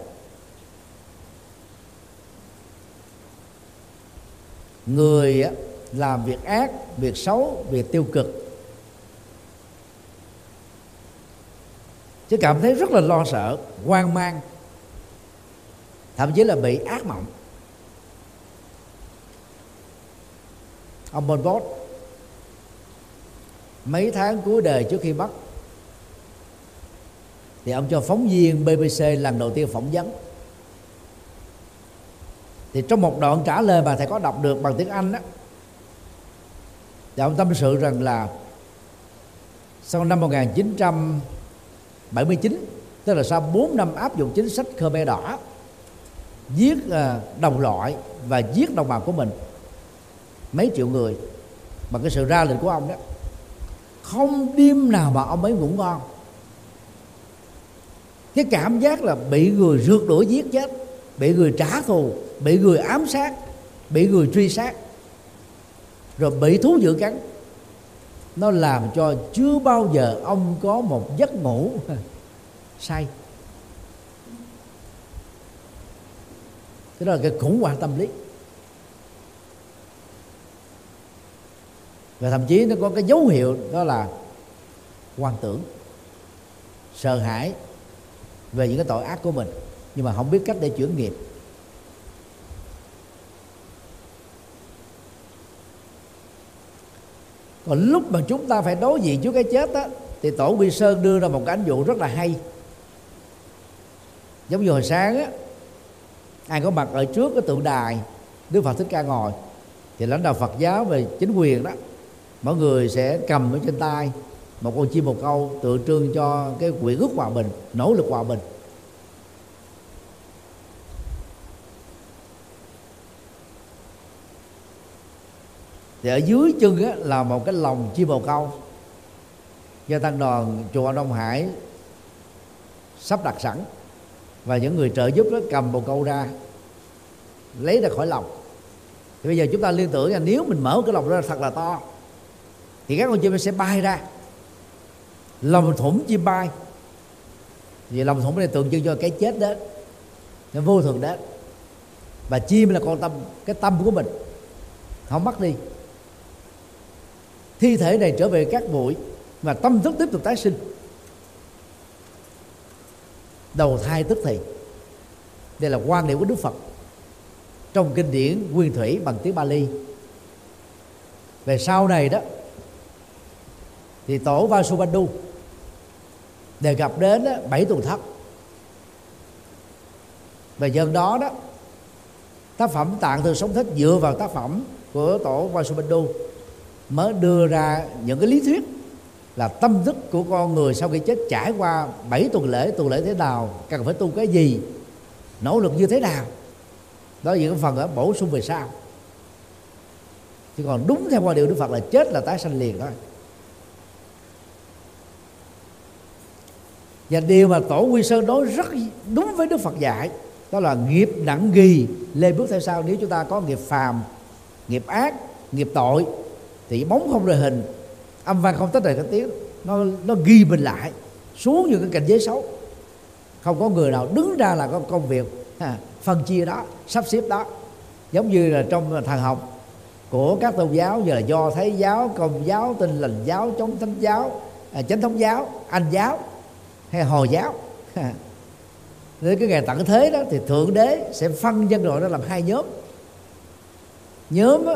Người làm việc ác, việc xấu, việc tiêu cực. Chứ cảm thấy rất là lo sợ, hoang mang. Thậm chí là bị ác mộng. Ông Pol Pot, mấy tháng cuối đời trước khi mất thì ông cho phóng viên BBC lần đầu tiên phỏng vấn. Thì trong một đoạn trả lời mà thầy có đọc được bằng tiếng Anh đó thì ông tâm sự rằng là sau năm 1979 tức là sau 4 năm áp dụng chính sách Khmer đỏ, giết à, đồng loại và giết đồng bào của mình, mấy triệu người, bằng cái sự ra lệnh của ông đó, không đêm nào mà ông ấy ngủ ngon cái cảm giác là bị người rượt đuổi giết chết, bị người trả thù, bị người ám sát, bị người truy sát, rồi bị thú dữ cắn. Nó làm cho chưa bao giờ ông có một giấc ngủ *laughs* say. Cái đó là cái khủng hoảng tâm lý. Và thậm chí nó có cái dấu hiệu đó là quan tưởng, sợ hãi về những cái tội ác của mình, nhưng mà không biết cách để chuyển nghiệp. Còn lúc mà chúng ta phải đối diện trước cái chết á, thì tổ quy sơn đưa ra một cái ánh dụ rất là hay. Giống như hồi sáng á, ai có mặt ở trước cái tượng đài, đức phật thích ca ngồi, thì lãnh đạo phật giáo về chính quyền đó mọi người sẽ cầm ở trên tay một con chim một câu tượng trưng cho cái quyển ước hòa bình nỗ lực hòa bình. Thì ở dưới chân á, là một cái lồng chim bồ câu. Do tăng đoàn chùa Đông Hải sắp đặt sẵn và những người trợ giúp đó cầm bồ câu ra lấy ra khỏi lồng. Thì bây giờ chúng ta liên tưởng là nếu mình mở cái lồng ra thật là to thì các con chim sẽ bay ra lòng thủng chim bay vì lòng thủng này tượng trưng cho cái chết đó, nó vô thường đó. Và chim là con tâm, cái tâm của mình. Không mất đi. Thi thể này trở về các bụi và tâm thức tiếp tục tái sinh. Đầu thai tức thì. Đây là quan điểm của đức phật. Trong kinh điển nguyên thủy bằng tiếng bali. Về sau này đó, thì tổ Vasubandhu đề cập đến đó, bảy tuần thất. Và dân đó đó tác phẩm tạng từ sống thích dựa vào tác phẩm của tổ Vasubandhu mới đưa ra những cái lý thuyết là tâm thức của con người sau khi chết trải qua bảy tuần lễ tuần lễ thế nào cần phải tu cái gì nỗ lực như thế nào. Đó là những phần ở bổ sung về sau. Chứ còn đúng theo quan điều đức phật là chết là tái sanh liền thôi. Và điều mà tổ quy sơn nói rất đúng với đức phật dạy đó là nghiệp nặng ghi lên bước theo sau. Nếu chúng ta có nghiệp phàm nghiệp ác nghiệp tội thì bóng không rời hình. Âm văn không tách rời cái tiếng. Nó nó ghi mình lại xuống những cái cảnh giới xấu. Không có người nào đứng ra là có công việc ha, phân chia đó sắp xếp đó. Giống như là trong thần học của các tôn giáo như là do thái giáo công giáo tin lành giáo chống thánh giáo à, chánh thống giáo anh giáo hay hồi giáo. *laughs* Đến cái ngày tận thế đó thì thượng đế sẽ phân dân loại đó làm hai nhóm. Nhóm đó,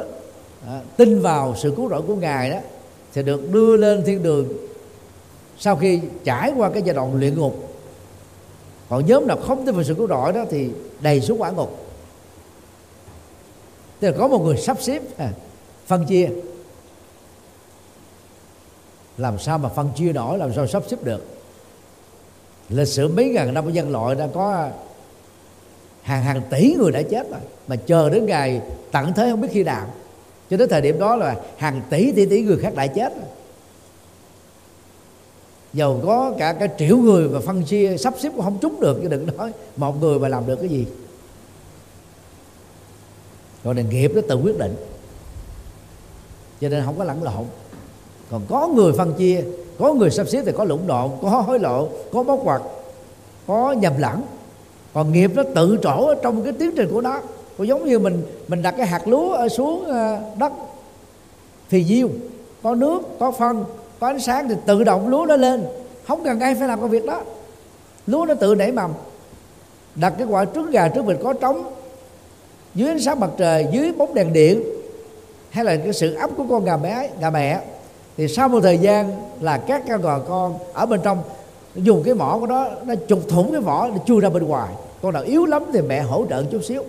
à, tin vào sự cứu rỗi của ngài đó sẽ được đưa lên thiên đường. Sau khi trải qua cái giai đoạn luyện ngục còn nhóm nào không tin vào sự cứu rỗi đó thì đầy xuống quả ngục. Tức là có một người sắp xếp à, phân chia. Làm sao mà phân chia nổi làm sao sắp xếp được lịch sử mấy ngàn năm của nhân loại đã có hàng hàng tỷ người đã chết rồi. Mà chờ đến ngày tận thế không biết khi nào. Cho đến thời điểm đó là hàng tỷ tỷ tỷ người khác đã chết rồi. Dầu có cả cả triệu người mà phân chia sắp xếp cũng không trúng được, chứ đừng nói một người mà làm được cái gì. Còn là nghiệp nó tự quyết định. Cho nên không có lẫn lộn. Còn có người phân chia có người sắp xếp thì có lũng đoạn có hối lộ có bóc quật, có nhầm lẫn. Còn nghiệp nó tự trổ trong cái tiến trình của nó. Cũng giống như mình mình đặt cái hạt lúa ở xuống ờ, đất. Thì diêu có nước có phân có ánh sáng thì tự động lúa nó lên. Không cần ai phải làm công việc đó. Lúa nó tự nảy mầm. Đặt cái quả trứng gà trứng vịt có trống dưới ánh sáng mặt trời dưới bóng đèn điện hay là cái sự ấp của con gà bé gà mẹ thì sau một thời gian là các con gò con ở bên trong dùng cái mỏ của nó nó trục thủng cái vỏ nó chui ra bên ngoài, con nào yếu lắm thì mẹ hỗ trợ chút xíu.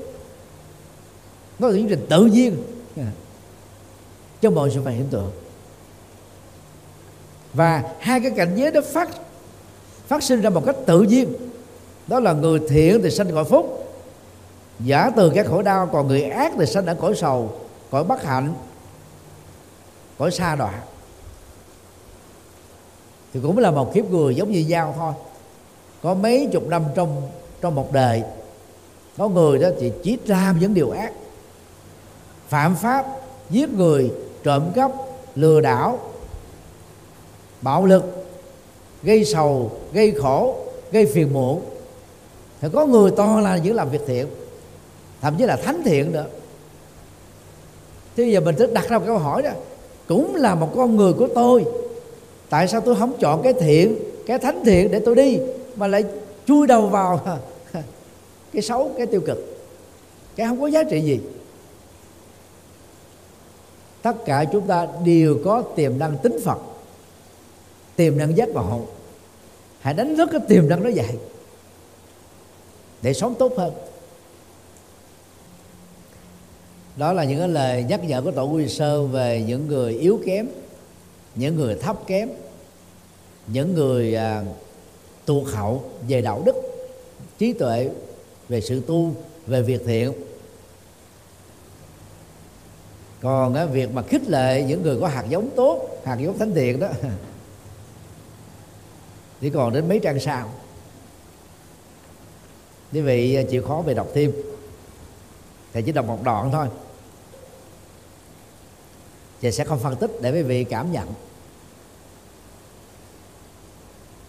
Nó là chương trình tự nhiên. Trong mọi sự phải hiện tượng. Và hai cái cảnh giới đó phát phát sinh ra một cách tự nhiên. Đó là người thiện thì sanh cõi phúc, giả từ các khổ đau, còn người ác thì sanh ở cõi sầu, cõi bất hạnh, cõi xa đoạn thì cũng là một kiếp người giống như dao thôi. Có mấy chục năm trong trong một đời, có người đó thì chỉ làm những điều ác. Phạm pháp, giết người, trộm cắp, lừa đảo, bạo lực, gây sầu, gây khổ, gây phiền muộn. Thì có người to là những làm việc thiện, thậm chí là thánh thiện nữa. Thế giờ mình sẽ đặt ra một câu hỏi đó, cũng là một con người của tôi tại sao tôi không chọn cái thiện, cái thánh thiện để tôi đi, mà lại chui đầu vào? *laughs* Cái xấu, cái tiêu cực. Cái không có giá trị gì. Tất cả chúng ta đều có tiềm năng tính phật, tiềm năng giác ngộ. Hãy đánh thức cái tiềm năng đó dậy, để sống tốt hơn. Đó là những cái lời nhắc nhở của tổ quy sơ về những người yếu kém những người thấp kém những người à, tuột hậu về đạo đức trí tuệ về sự tu về việc thiện. Còn cái việc mà khích lệ những người có hạt giống tốt hạt giống thánh thiện đó *laughs* chỉ còn đến mấy trang sau. Quý vị à, chịu khó về đọc thêm. Thầy chỉ đọc một đoạn thôi và sẽ không phân tích để quý vị cảm nhận.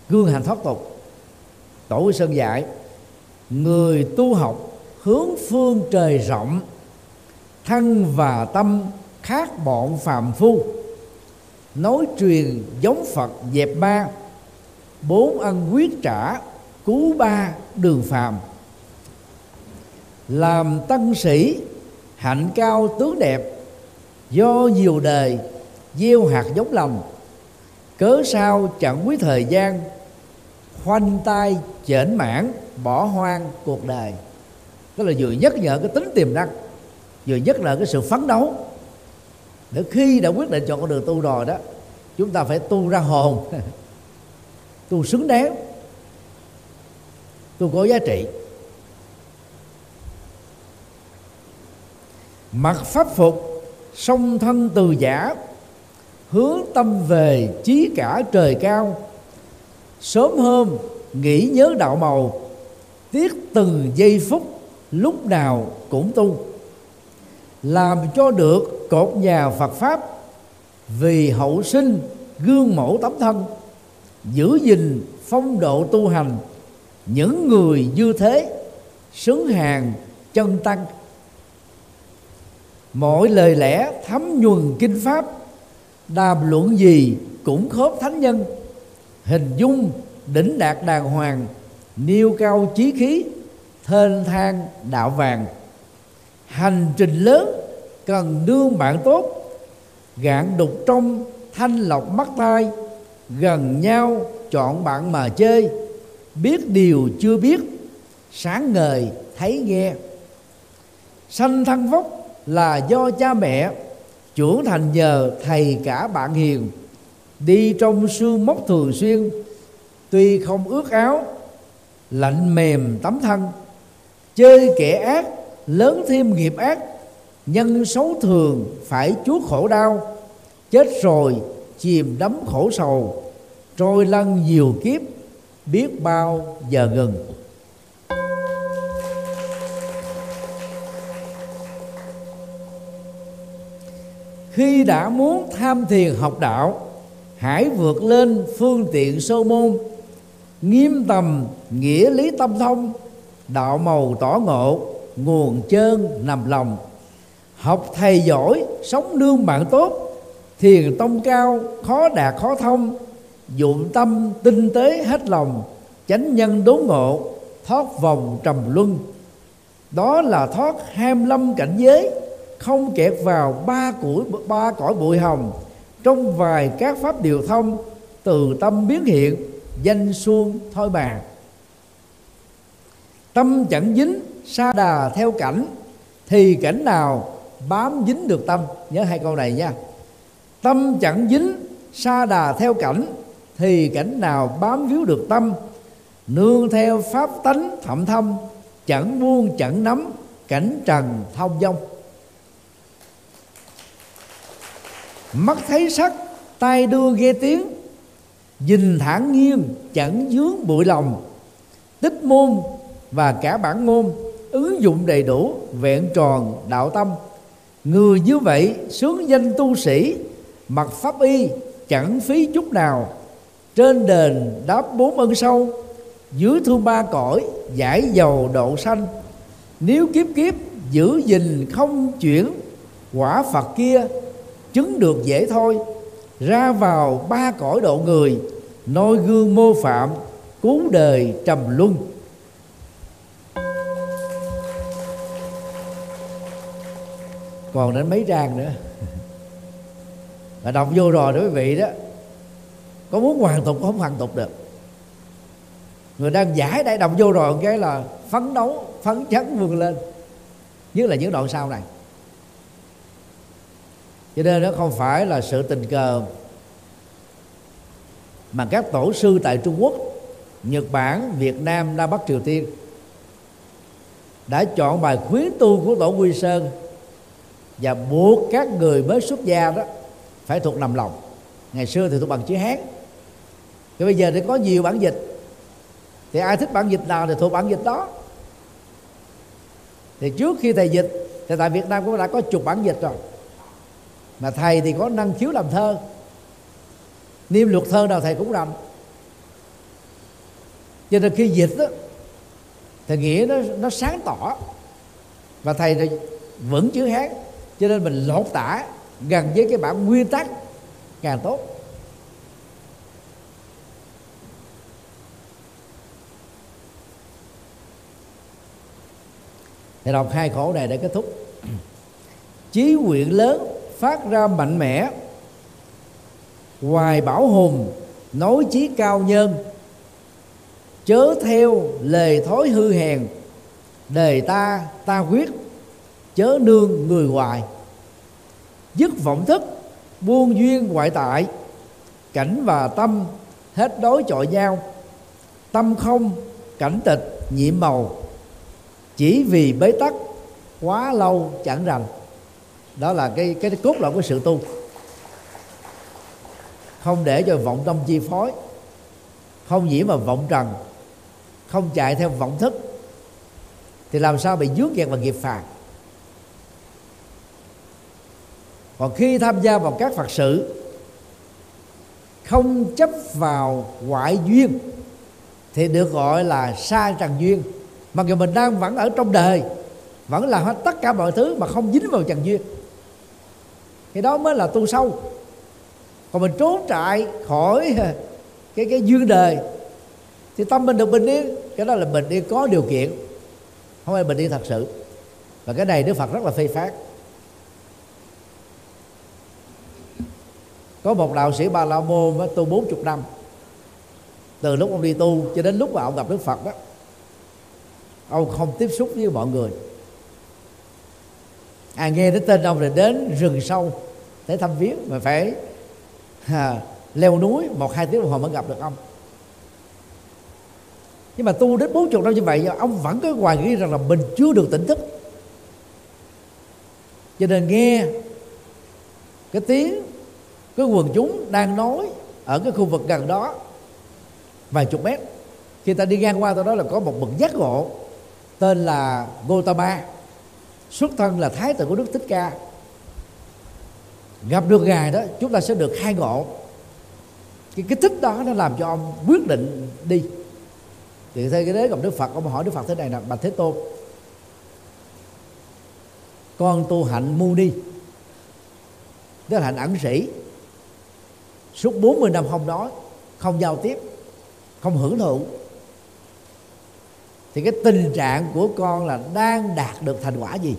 Gương hành thoát tục, tổ quý sơn dạy người tu học hướng phương trời rộng, thân và tâm khác bọn phàm phu, nói truyền giống phật dẹp ba, bốn ân quyết trả, cứu ba đường phàm. Làm tân sĩ, hạnh cao tướng đẹp do nhiều đời gieo hạt giống lầm cớ sao chẳng quý thời gian, khoanh tay chểnh mãn bỏ hoang cuộc đời. Tức là vừa nhắc nhở cái tính tiềm năng, vừa nhắc nhở cái sự phấn đấu. Để khi đã quyết định chọn con đường tu rồi đó, chúng ta phải tu ra hồn, *laughs* tu xứng đáng, tu có giá trị. Mặc pháp phục song thân từ giả, hướng tâm về chí cả trời cao. Sớm hôm nghĩ nhớ đạo màu, tiếc từng giây phút lúc nào cũng tu. Làm cho được cột nhà Phật pháp, vì hậu sinh gương mẫu tấm thân, giữ gìn phong độ tu hành, những người như thế xứng hàng chân tăng mỗi lời lẽ thấm nhuần kinh pháp, đàm luận gì cũng khớp thánh nhân. Hình dung đỉnh đạt đàng hoàng nêu cao chí khí, thênh thang đạo vàng. Hành trình lớn cần đương bạn tốt, gạn đục trong thanh lọc mắt tai, gần nhau chọn bạn mà chơi. Biết điều chưa biết, sáng ngời thấy nghe. Sanh thân vóc là do cha mẹ trưởng thành nhờ thầy cả bạn hiền, đi trong sương mốc thường xuyên, tuy không ướt áo, lạnh mềm tấm thân, chơi kẻ ác, lớn thêm nghiệp ác, nhân xấu thường phải chuốc khổ đau, chết rồi chìm đắm khổ sầu, trôi lăn nhiều kiếp, biết bao giờ ngừng. Khi đã muốn tham thiền học đạo, hãy vượt lên phương tiện sơ môn, nghiêm tầm nghĩa lý tâm thông, đạo màu tỏ ngộ, nguồn chơn nằm lòng. Học thầy giỏi, sống nương bạn tốt, thiền tông cao, khó đạt khó thông, dụng tâm tinh tế hết lòng, chánh nhân đốn ngộ, thoát vòng trầm luân. Đó là thoát ham lâm cảnh giới không kẹt vào ba củi, ba cõi bụi hồng. Trong vài các pháp điều thông, từ tâm biến hiện, danh xuông thôi bàn tâm chẳng dính, sa đà theo cảnh, thì cảnh nào bám dính được tâm? Nhớ hai câu này nha. Tâm chẳng dính, sa đà theo cảnh, thì cảnh nào bám víu được tâm? Nương theo pháp tánh thậm thâm, chẳng buông, chẳng nắm, cảnh trần thông dông mắt thấy sắc, tai đưa nghe tiếng. Nhìn thản nhiên, chẳng dướng bụi lòng. Tích môn và cả bản ngôn ứng dụng đầy đủ, vẹn tròn đạo tâm. Người như vậy sướng danh tu sĩ, mặc pháp y chẳng phí chút nào. Trên đền đáp bốn ân sâu, dưới thương ba cõi, giải dầu độ sanh. Nếu kiếp kiếp giữ gìn không chuyển quả phật kia chứng được dễ thôi. Ra vào ba cõi độ người, noi gương mô phạm, cứu đời trầm luân. Còn đến mấy trang nữa? Và đọc vô rồi đó quý vị đó, có muốn hoàn tục cũng không hoàn tục được. Người đang giải đại đọc vô rồi cái là phấn đấu, phấn chấn vươn lên. Nhất là những đoạn sau này cho nên nó không phải là sự tình cờ mà các tổ sư tại Trung Quốc, Nhật Bản, Việt Nam Nam Bắc Triều Tiên. Đã chọn bài khuyến tu của tổ Quy Sơn và buộc các người mới xuất gia đó phải thuộc nằm lòng. Ngày xưa thì thuộc bằng chữ hán. Thì bây giờ thì có nhiều bản dịch. Thì ai thích bản dịch nào thì thuộc bản dịch đó. Thì trước khi thầy dịch, thì tại Việt Nam cũng đã có chục bản dịch rồi mà thầy thì có năng khiếu làm thơ. Niêm luật thơ nào thầy cũng làm. cho nên khi dịch đó, thì nghĩa nó nó sáng tỏ. Và thầy thì vẫn chữ hán. Cho nên mình lột tả gần với cái bản nguyên tắc càng tốt. Thì đọc hai khổ này để kết thúc. *clears throat* Chí nguyện lớn phát ra mạnh mẽ. Hoài bảo hùng nói chí cao nhân, chớ theo lời thói hư hèn, đề ta ta quyết, chớ nương người hoài. Dứt vọng thức, buông duyên ngoại tại, cảnh và tâm hết đối chọi nhau. Tâm không, cảnh tịch, nhiệm màu. Chỉ vì bế tắc, quá lâu chẳng rành đó là cái cái cốt lõi của sự tu. Không để cho vọng tâm chi phối. Không nhiễm mà vọng trần. Không chạy theo vọng thức. Thì làm sao bị dướng kẹt vào nghiệp phạt? Còn khi tham gia vào các phật sự, không chấp vào ngoại duyên, thì được gọi là sa trần duyên. Mặc dù mình đang vẫn ở trong đời, vẫn làm hết tất cả mọi thứ mà không dính vào trần duyên thì đó mới là tu sâu. Còn mình trốn trại khỏi *laughs* cái cái duyên đời, thì tâm mình được bình yên. Cái đó là bình yên có điều kiện, không phải bình yên thật sự. Và cái này đức phật rất là phê phán. Có một đạo sĩ ba la môn tu bốn chục năm. Từ lúc ông đi tu cho đến lúc mà ông gặp đức phật đó, ông không tiếp xúc với mọi người à nghe đến tên ông thì đến rừng sâu để thăm viếng mà phải à, leo núi một hai tiếng đồng hồ mới gặp được ông. Nhưng mà tu đến bốn chục năm như vậy ông vẫn có hoài nghi rằng là mình chưa được tỉnh thức. Cho nên nghe cái tiếng cái quần chúng đang nói ở cái khu vực gần đó vài chục mét khi ta đi ngang qua tôi đó là có một bậc giác ngộ tên là Gotama xuất thân là thái tử của đức thích ca. Gặp được ngài đó, chúng ta sẽ được khai ngộ. Cái cái thích đó nó làm cho ông quyết định đi. Thì thế cái đấy gặp đức phật, ông hỏi đức phật thế này là bạch thế tôn, con tu hạnh mu ni tức là hạnh ẩn sĩ. Suốt 40 năm không nói không giao tiếp, không hưởng thụ thì cái tình trạng của con là đang đạt được thành quả gì?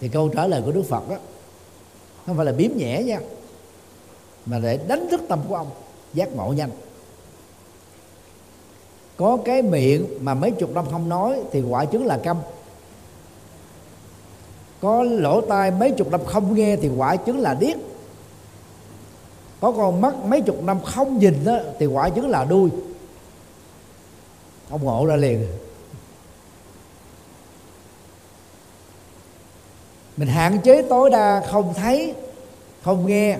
Thì câu trả lời của đức phật đó không phải là biếm nhẹ nha, mà để đánh thức tâm của ông, giác ngộ nhanh. Có cái miệng mà mấy chục năm không nói thì quả chứng là câm. Có lỗ tai mấy chục năm không nghe thì quả chứng là điếc có con mắt mấy chục năm không nhìn đó, thì quả chứng là đuôi. Ông ngộ ra liền. Mình hạn chế tối đa không thấy không nghe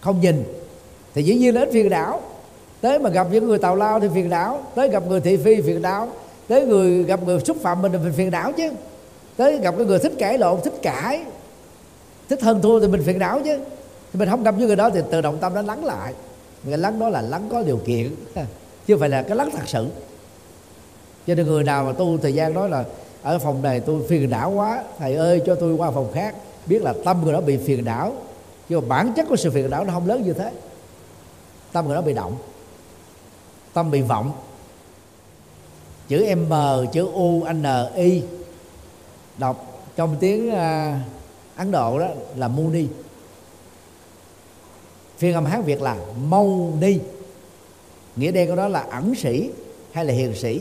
không nhìn. Thì dĩ nhiên là ít phiền não. Tới mà gặp những người tào lao thì phiền não tới gặp người thị phi phiền não tới người gặp người xúc phạm mình thì mình phiền não chứ. Tới gặp cái người thích cãi lộn thích cãi thích hơn thua thì mình phiền não chứ thì mình không gặp với người đó thì tự động tâm nó lắng lại. Cái lắng đó là lắng có điều kiện. Chứ không phải là cái lắng thật sự. Cho nên người nào mà tu thời gian đó là ở phòng này tôi phiền não quá thầy ơi cho tôi qua phòng khác. Biết là tâm người đó bị phiền não. Chứ mà bản chất của sự phiền não nó không lớn như thế. Tâm người đó bị động. Tâm bị vọng. Chữ m chữ u n i. Đọc trong tiếng uh, ấn độ đó là muni phiên âm hán việt là mâu ni. Nghĩa đen của đó là ẩn sĩ hay là hiền sĩ?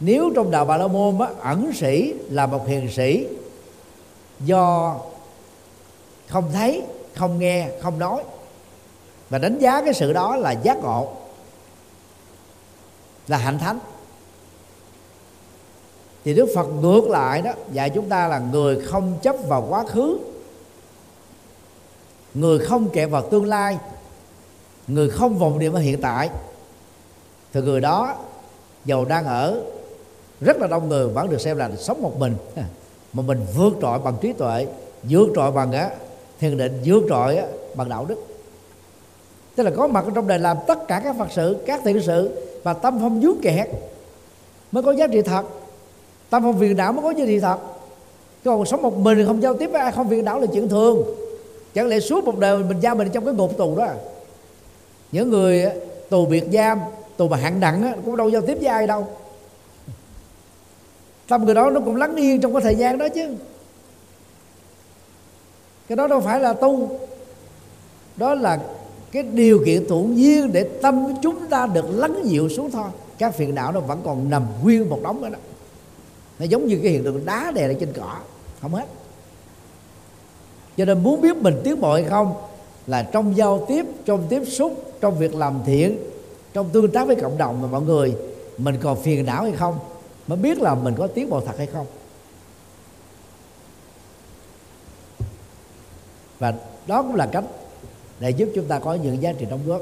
Nếu trong đạo bà la môn á, ẩn sĩ là một hiền sĩ do không thấy không nghe không nói và đánh giá cái sự đó là giác ngộ là hạnh thánh. Thì đức phật ngược lại đó dạy chúng ta là người không chấp vào quá khứ người không kẹt vào tương lai người không vòng niệm ở hiện tại thì người đó giàu đang ở rất là đông người vẫn được xem là sống một mình. *laughs* Mà mình vượt trội bằng trí tuệ vượt trội bằng á thiền định vượt trội á, bằng đạo đức. Tức là có mặt trong đời làm tất cả các phật sự các thiện sự và tâm không vướng kẹt mới có giá trị thật. Tâm không phiền não mới có giá trị thật. Còn sống một mình không giao tiếp với ai không phiền não là chuyện thường chẳng lẽ suốt một đời mình giam mình trong cái ngục tù đó à? những người tù biệt giam, tù mà hạng nặng cũng đâu giao tiếp với ai đâu. Tâm người đó nó cũng lắng yên trong cái thời gian đó chứ. Cái đó đâu phải là tu. Đó là cái điều kiện tự nhiên để tâm chúng ta được lắng dịu xuống thôi. Các phiền não nó vẫn còn nằm nguyên một đống ở đó. Nó giống như cái hiện tượng đá đè lên trên cỏ. Không hết cho nên muốn biết mình tiến bộ hay không là trong giao tiếp, trong tiếp xúc, trong việc làm thiện, trong tương tác với cộng đồng và mọi người, mình còn phiền não hay không? Mới biết là mình có tiến bộ thật hay không? Và đó cũng là cách để giúp chúng ta có những giá trị đóng góp.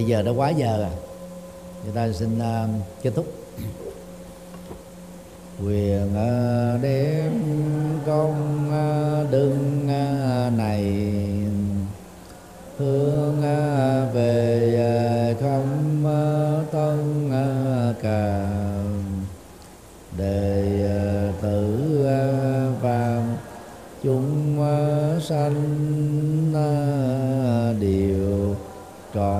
Bây giờ đã quá giờ rồi. Người ta xin uh, kết thúc. Quyền ờ, uh, đem công uh, này. Hướng về không tông cả đề tử và chúng sanh đều trọn.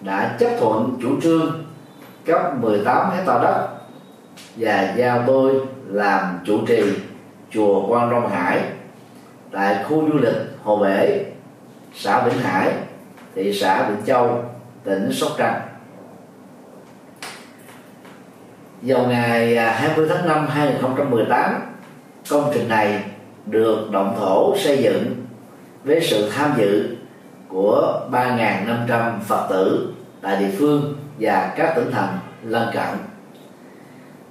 đã chấp thuận chủ trương cấp 18 hecta đất và giao tôi làm chủ trì chùa Quan Long Hải tại khu du lịch Hồ Bể, xã Vĩnh Hải, thị xã Vĩnh Châu, tỉnh Sóc Trăng. Vào ngày à, 20 tháng 5 2018, công trình này được động thổ xây dựng với sự tham dự của 3.500 Phật tử tại địa phương và các tỉnh thành lân cận.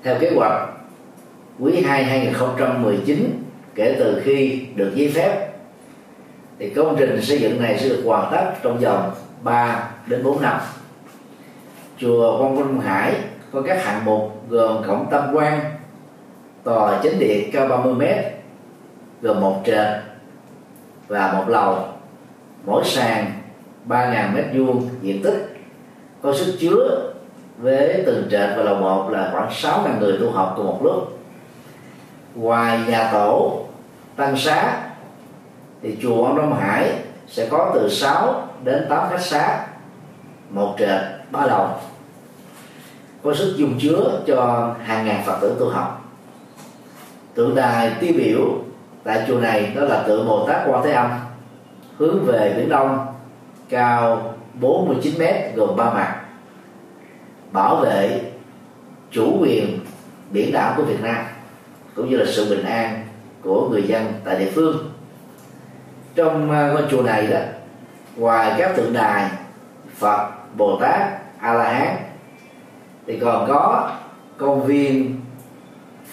Theo kế hoạch, quý 2 2019 kể từ khi được giấy phép thì công trình xây dựng này sẽ được hoàn tất trong vòng 3 đến 4 năm chùa Quang Vinh Hải có các hạng mục gồm cổng tam quan tòa chính điện cao 30 m gồm một trệt và một lầu mỗi sàn 3.000 mét vuông diện tích. Có sức chứa với từng trệt và lầu một là khoảng 6.000 người tu học cùng một lúc. Ngoài nhà tổ, tăng xá, thì chùa ông Đông Hải sẽ có từ 6 đến 8 khách xá, một trệt, ba lầu. Có sức dung chứa cho hàng ngàn phật tử tu học. Tượng đài tiêu biểu tại chùa này đó là tượng Bồ Tát Quan Thế Âm hướng về biển đông, cao 49 mét gồm ba mặt. Bảo vệ chủ quyền biển đảo của Việt Nam, cũng như là sự bình an của người dân tại địa phương. Trong à, ngôi chùa này đó, ngoài các tượng đài Phật, Bồ Tát A La Hán thì còn có công viên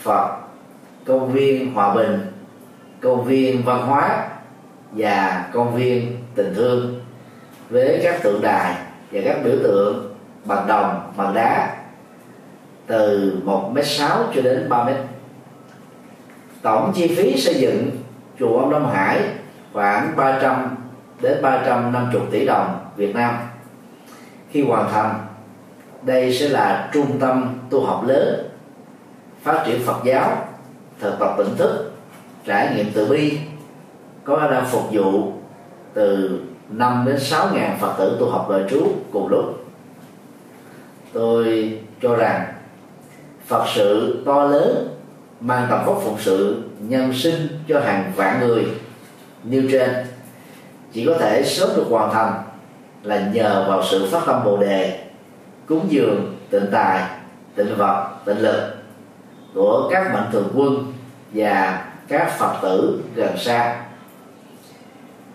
Phật, công viên Hòa Bình, công viên văn hóa và công viên tình thương với các tượng đài và các biểu tượng bằng đồng, bằng đá từ 1 m sáu cho đến 3 m tổng chi phí xây dựng chùa ông Đông Hải khoảng 300 đến 350 tỷ đồng Việt Nam. Khi hoàn thành, đây sẽ là trung tâm tu học lớn, phát triển Phật giáo, thực tập tỉnh thức, trải nghiệm từ bi có đang phục vụ từ 5 đến 6 ngàn Phật tử tu học đời trú cùng lúc. Tôi cho rằng Phật sự to lớn mang tầm vóc phụng sự nhân sinh cho hàng vạn người như trên. Chỉ có thể sớm được hoàn thành là nhờ vào sự phát tâm bồ đề, cúng dường tịnh tài, tịnh vật, tịnh lực của các mạnh thường quân và các phật tử gần xa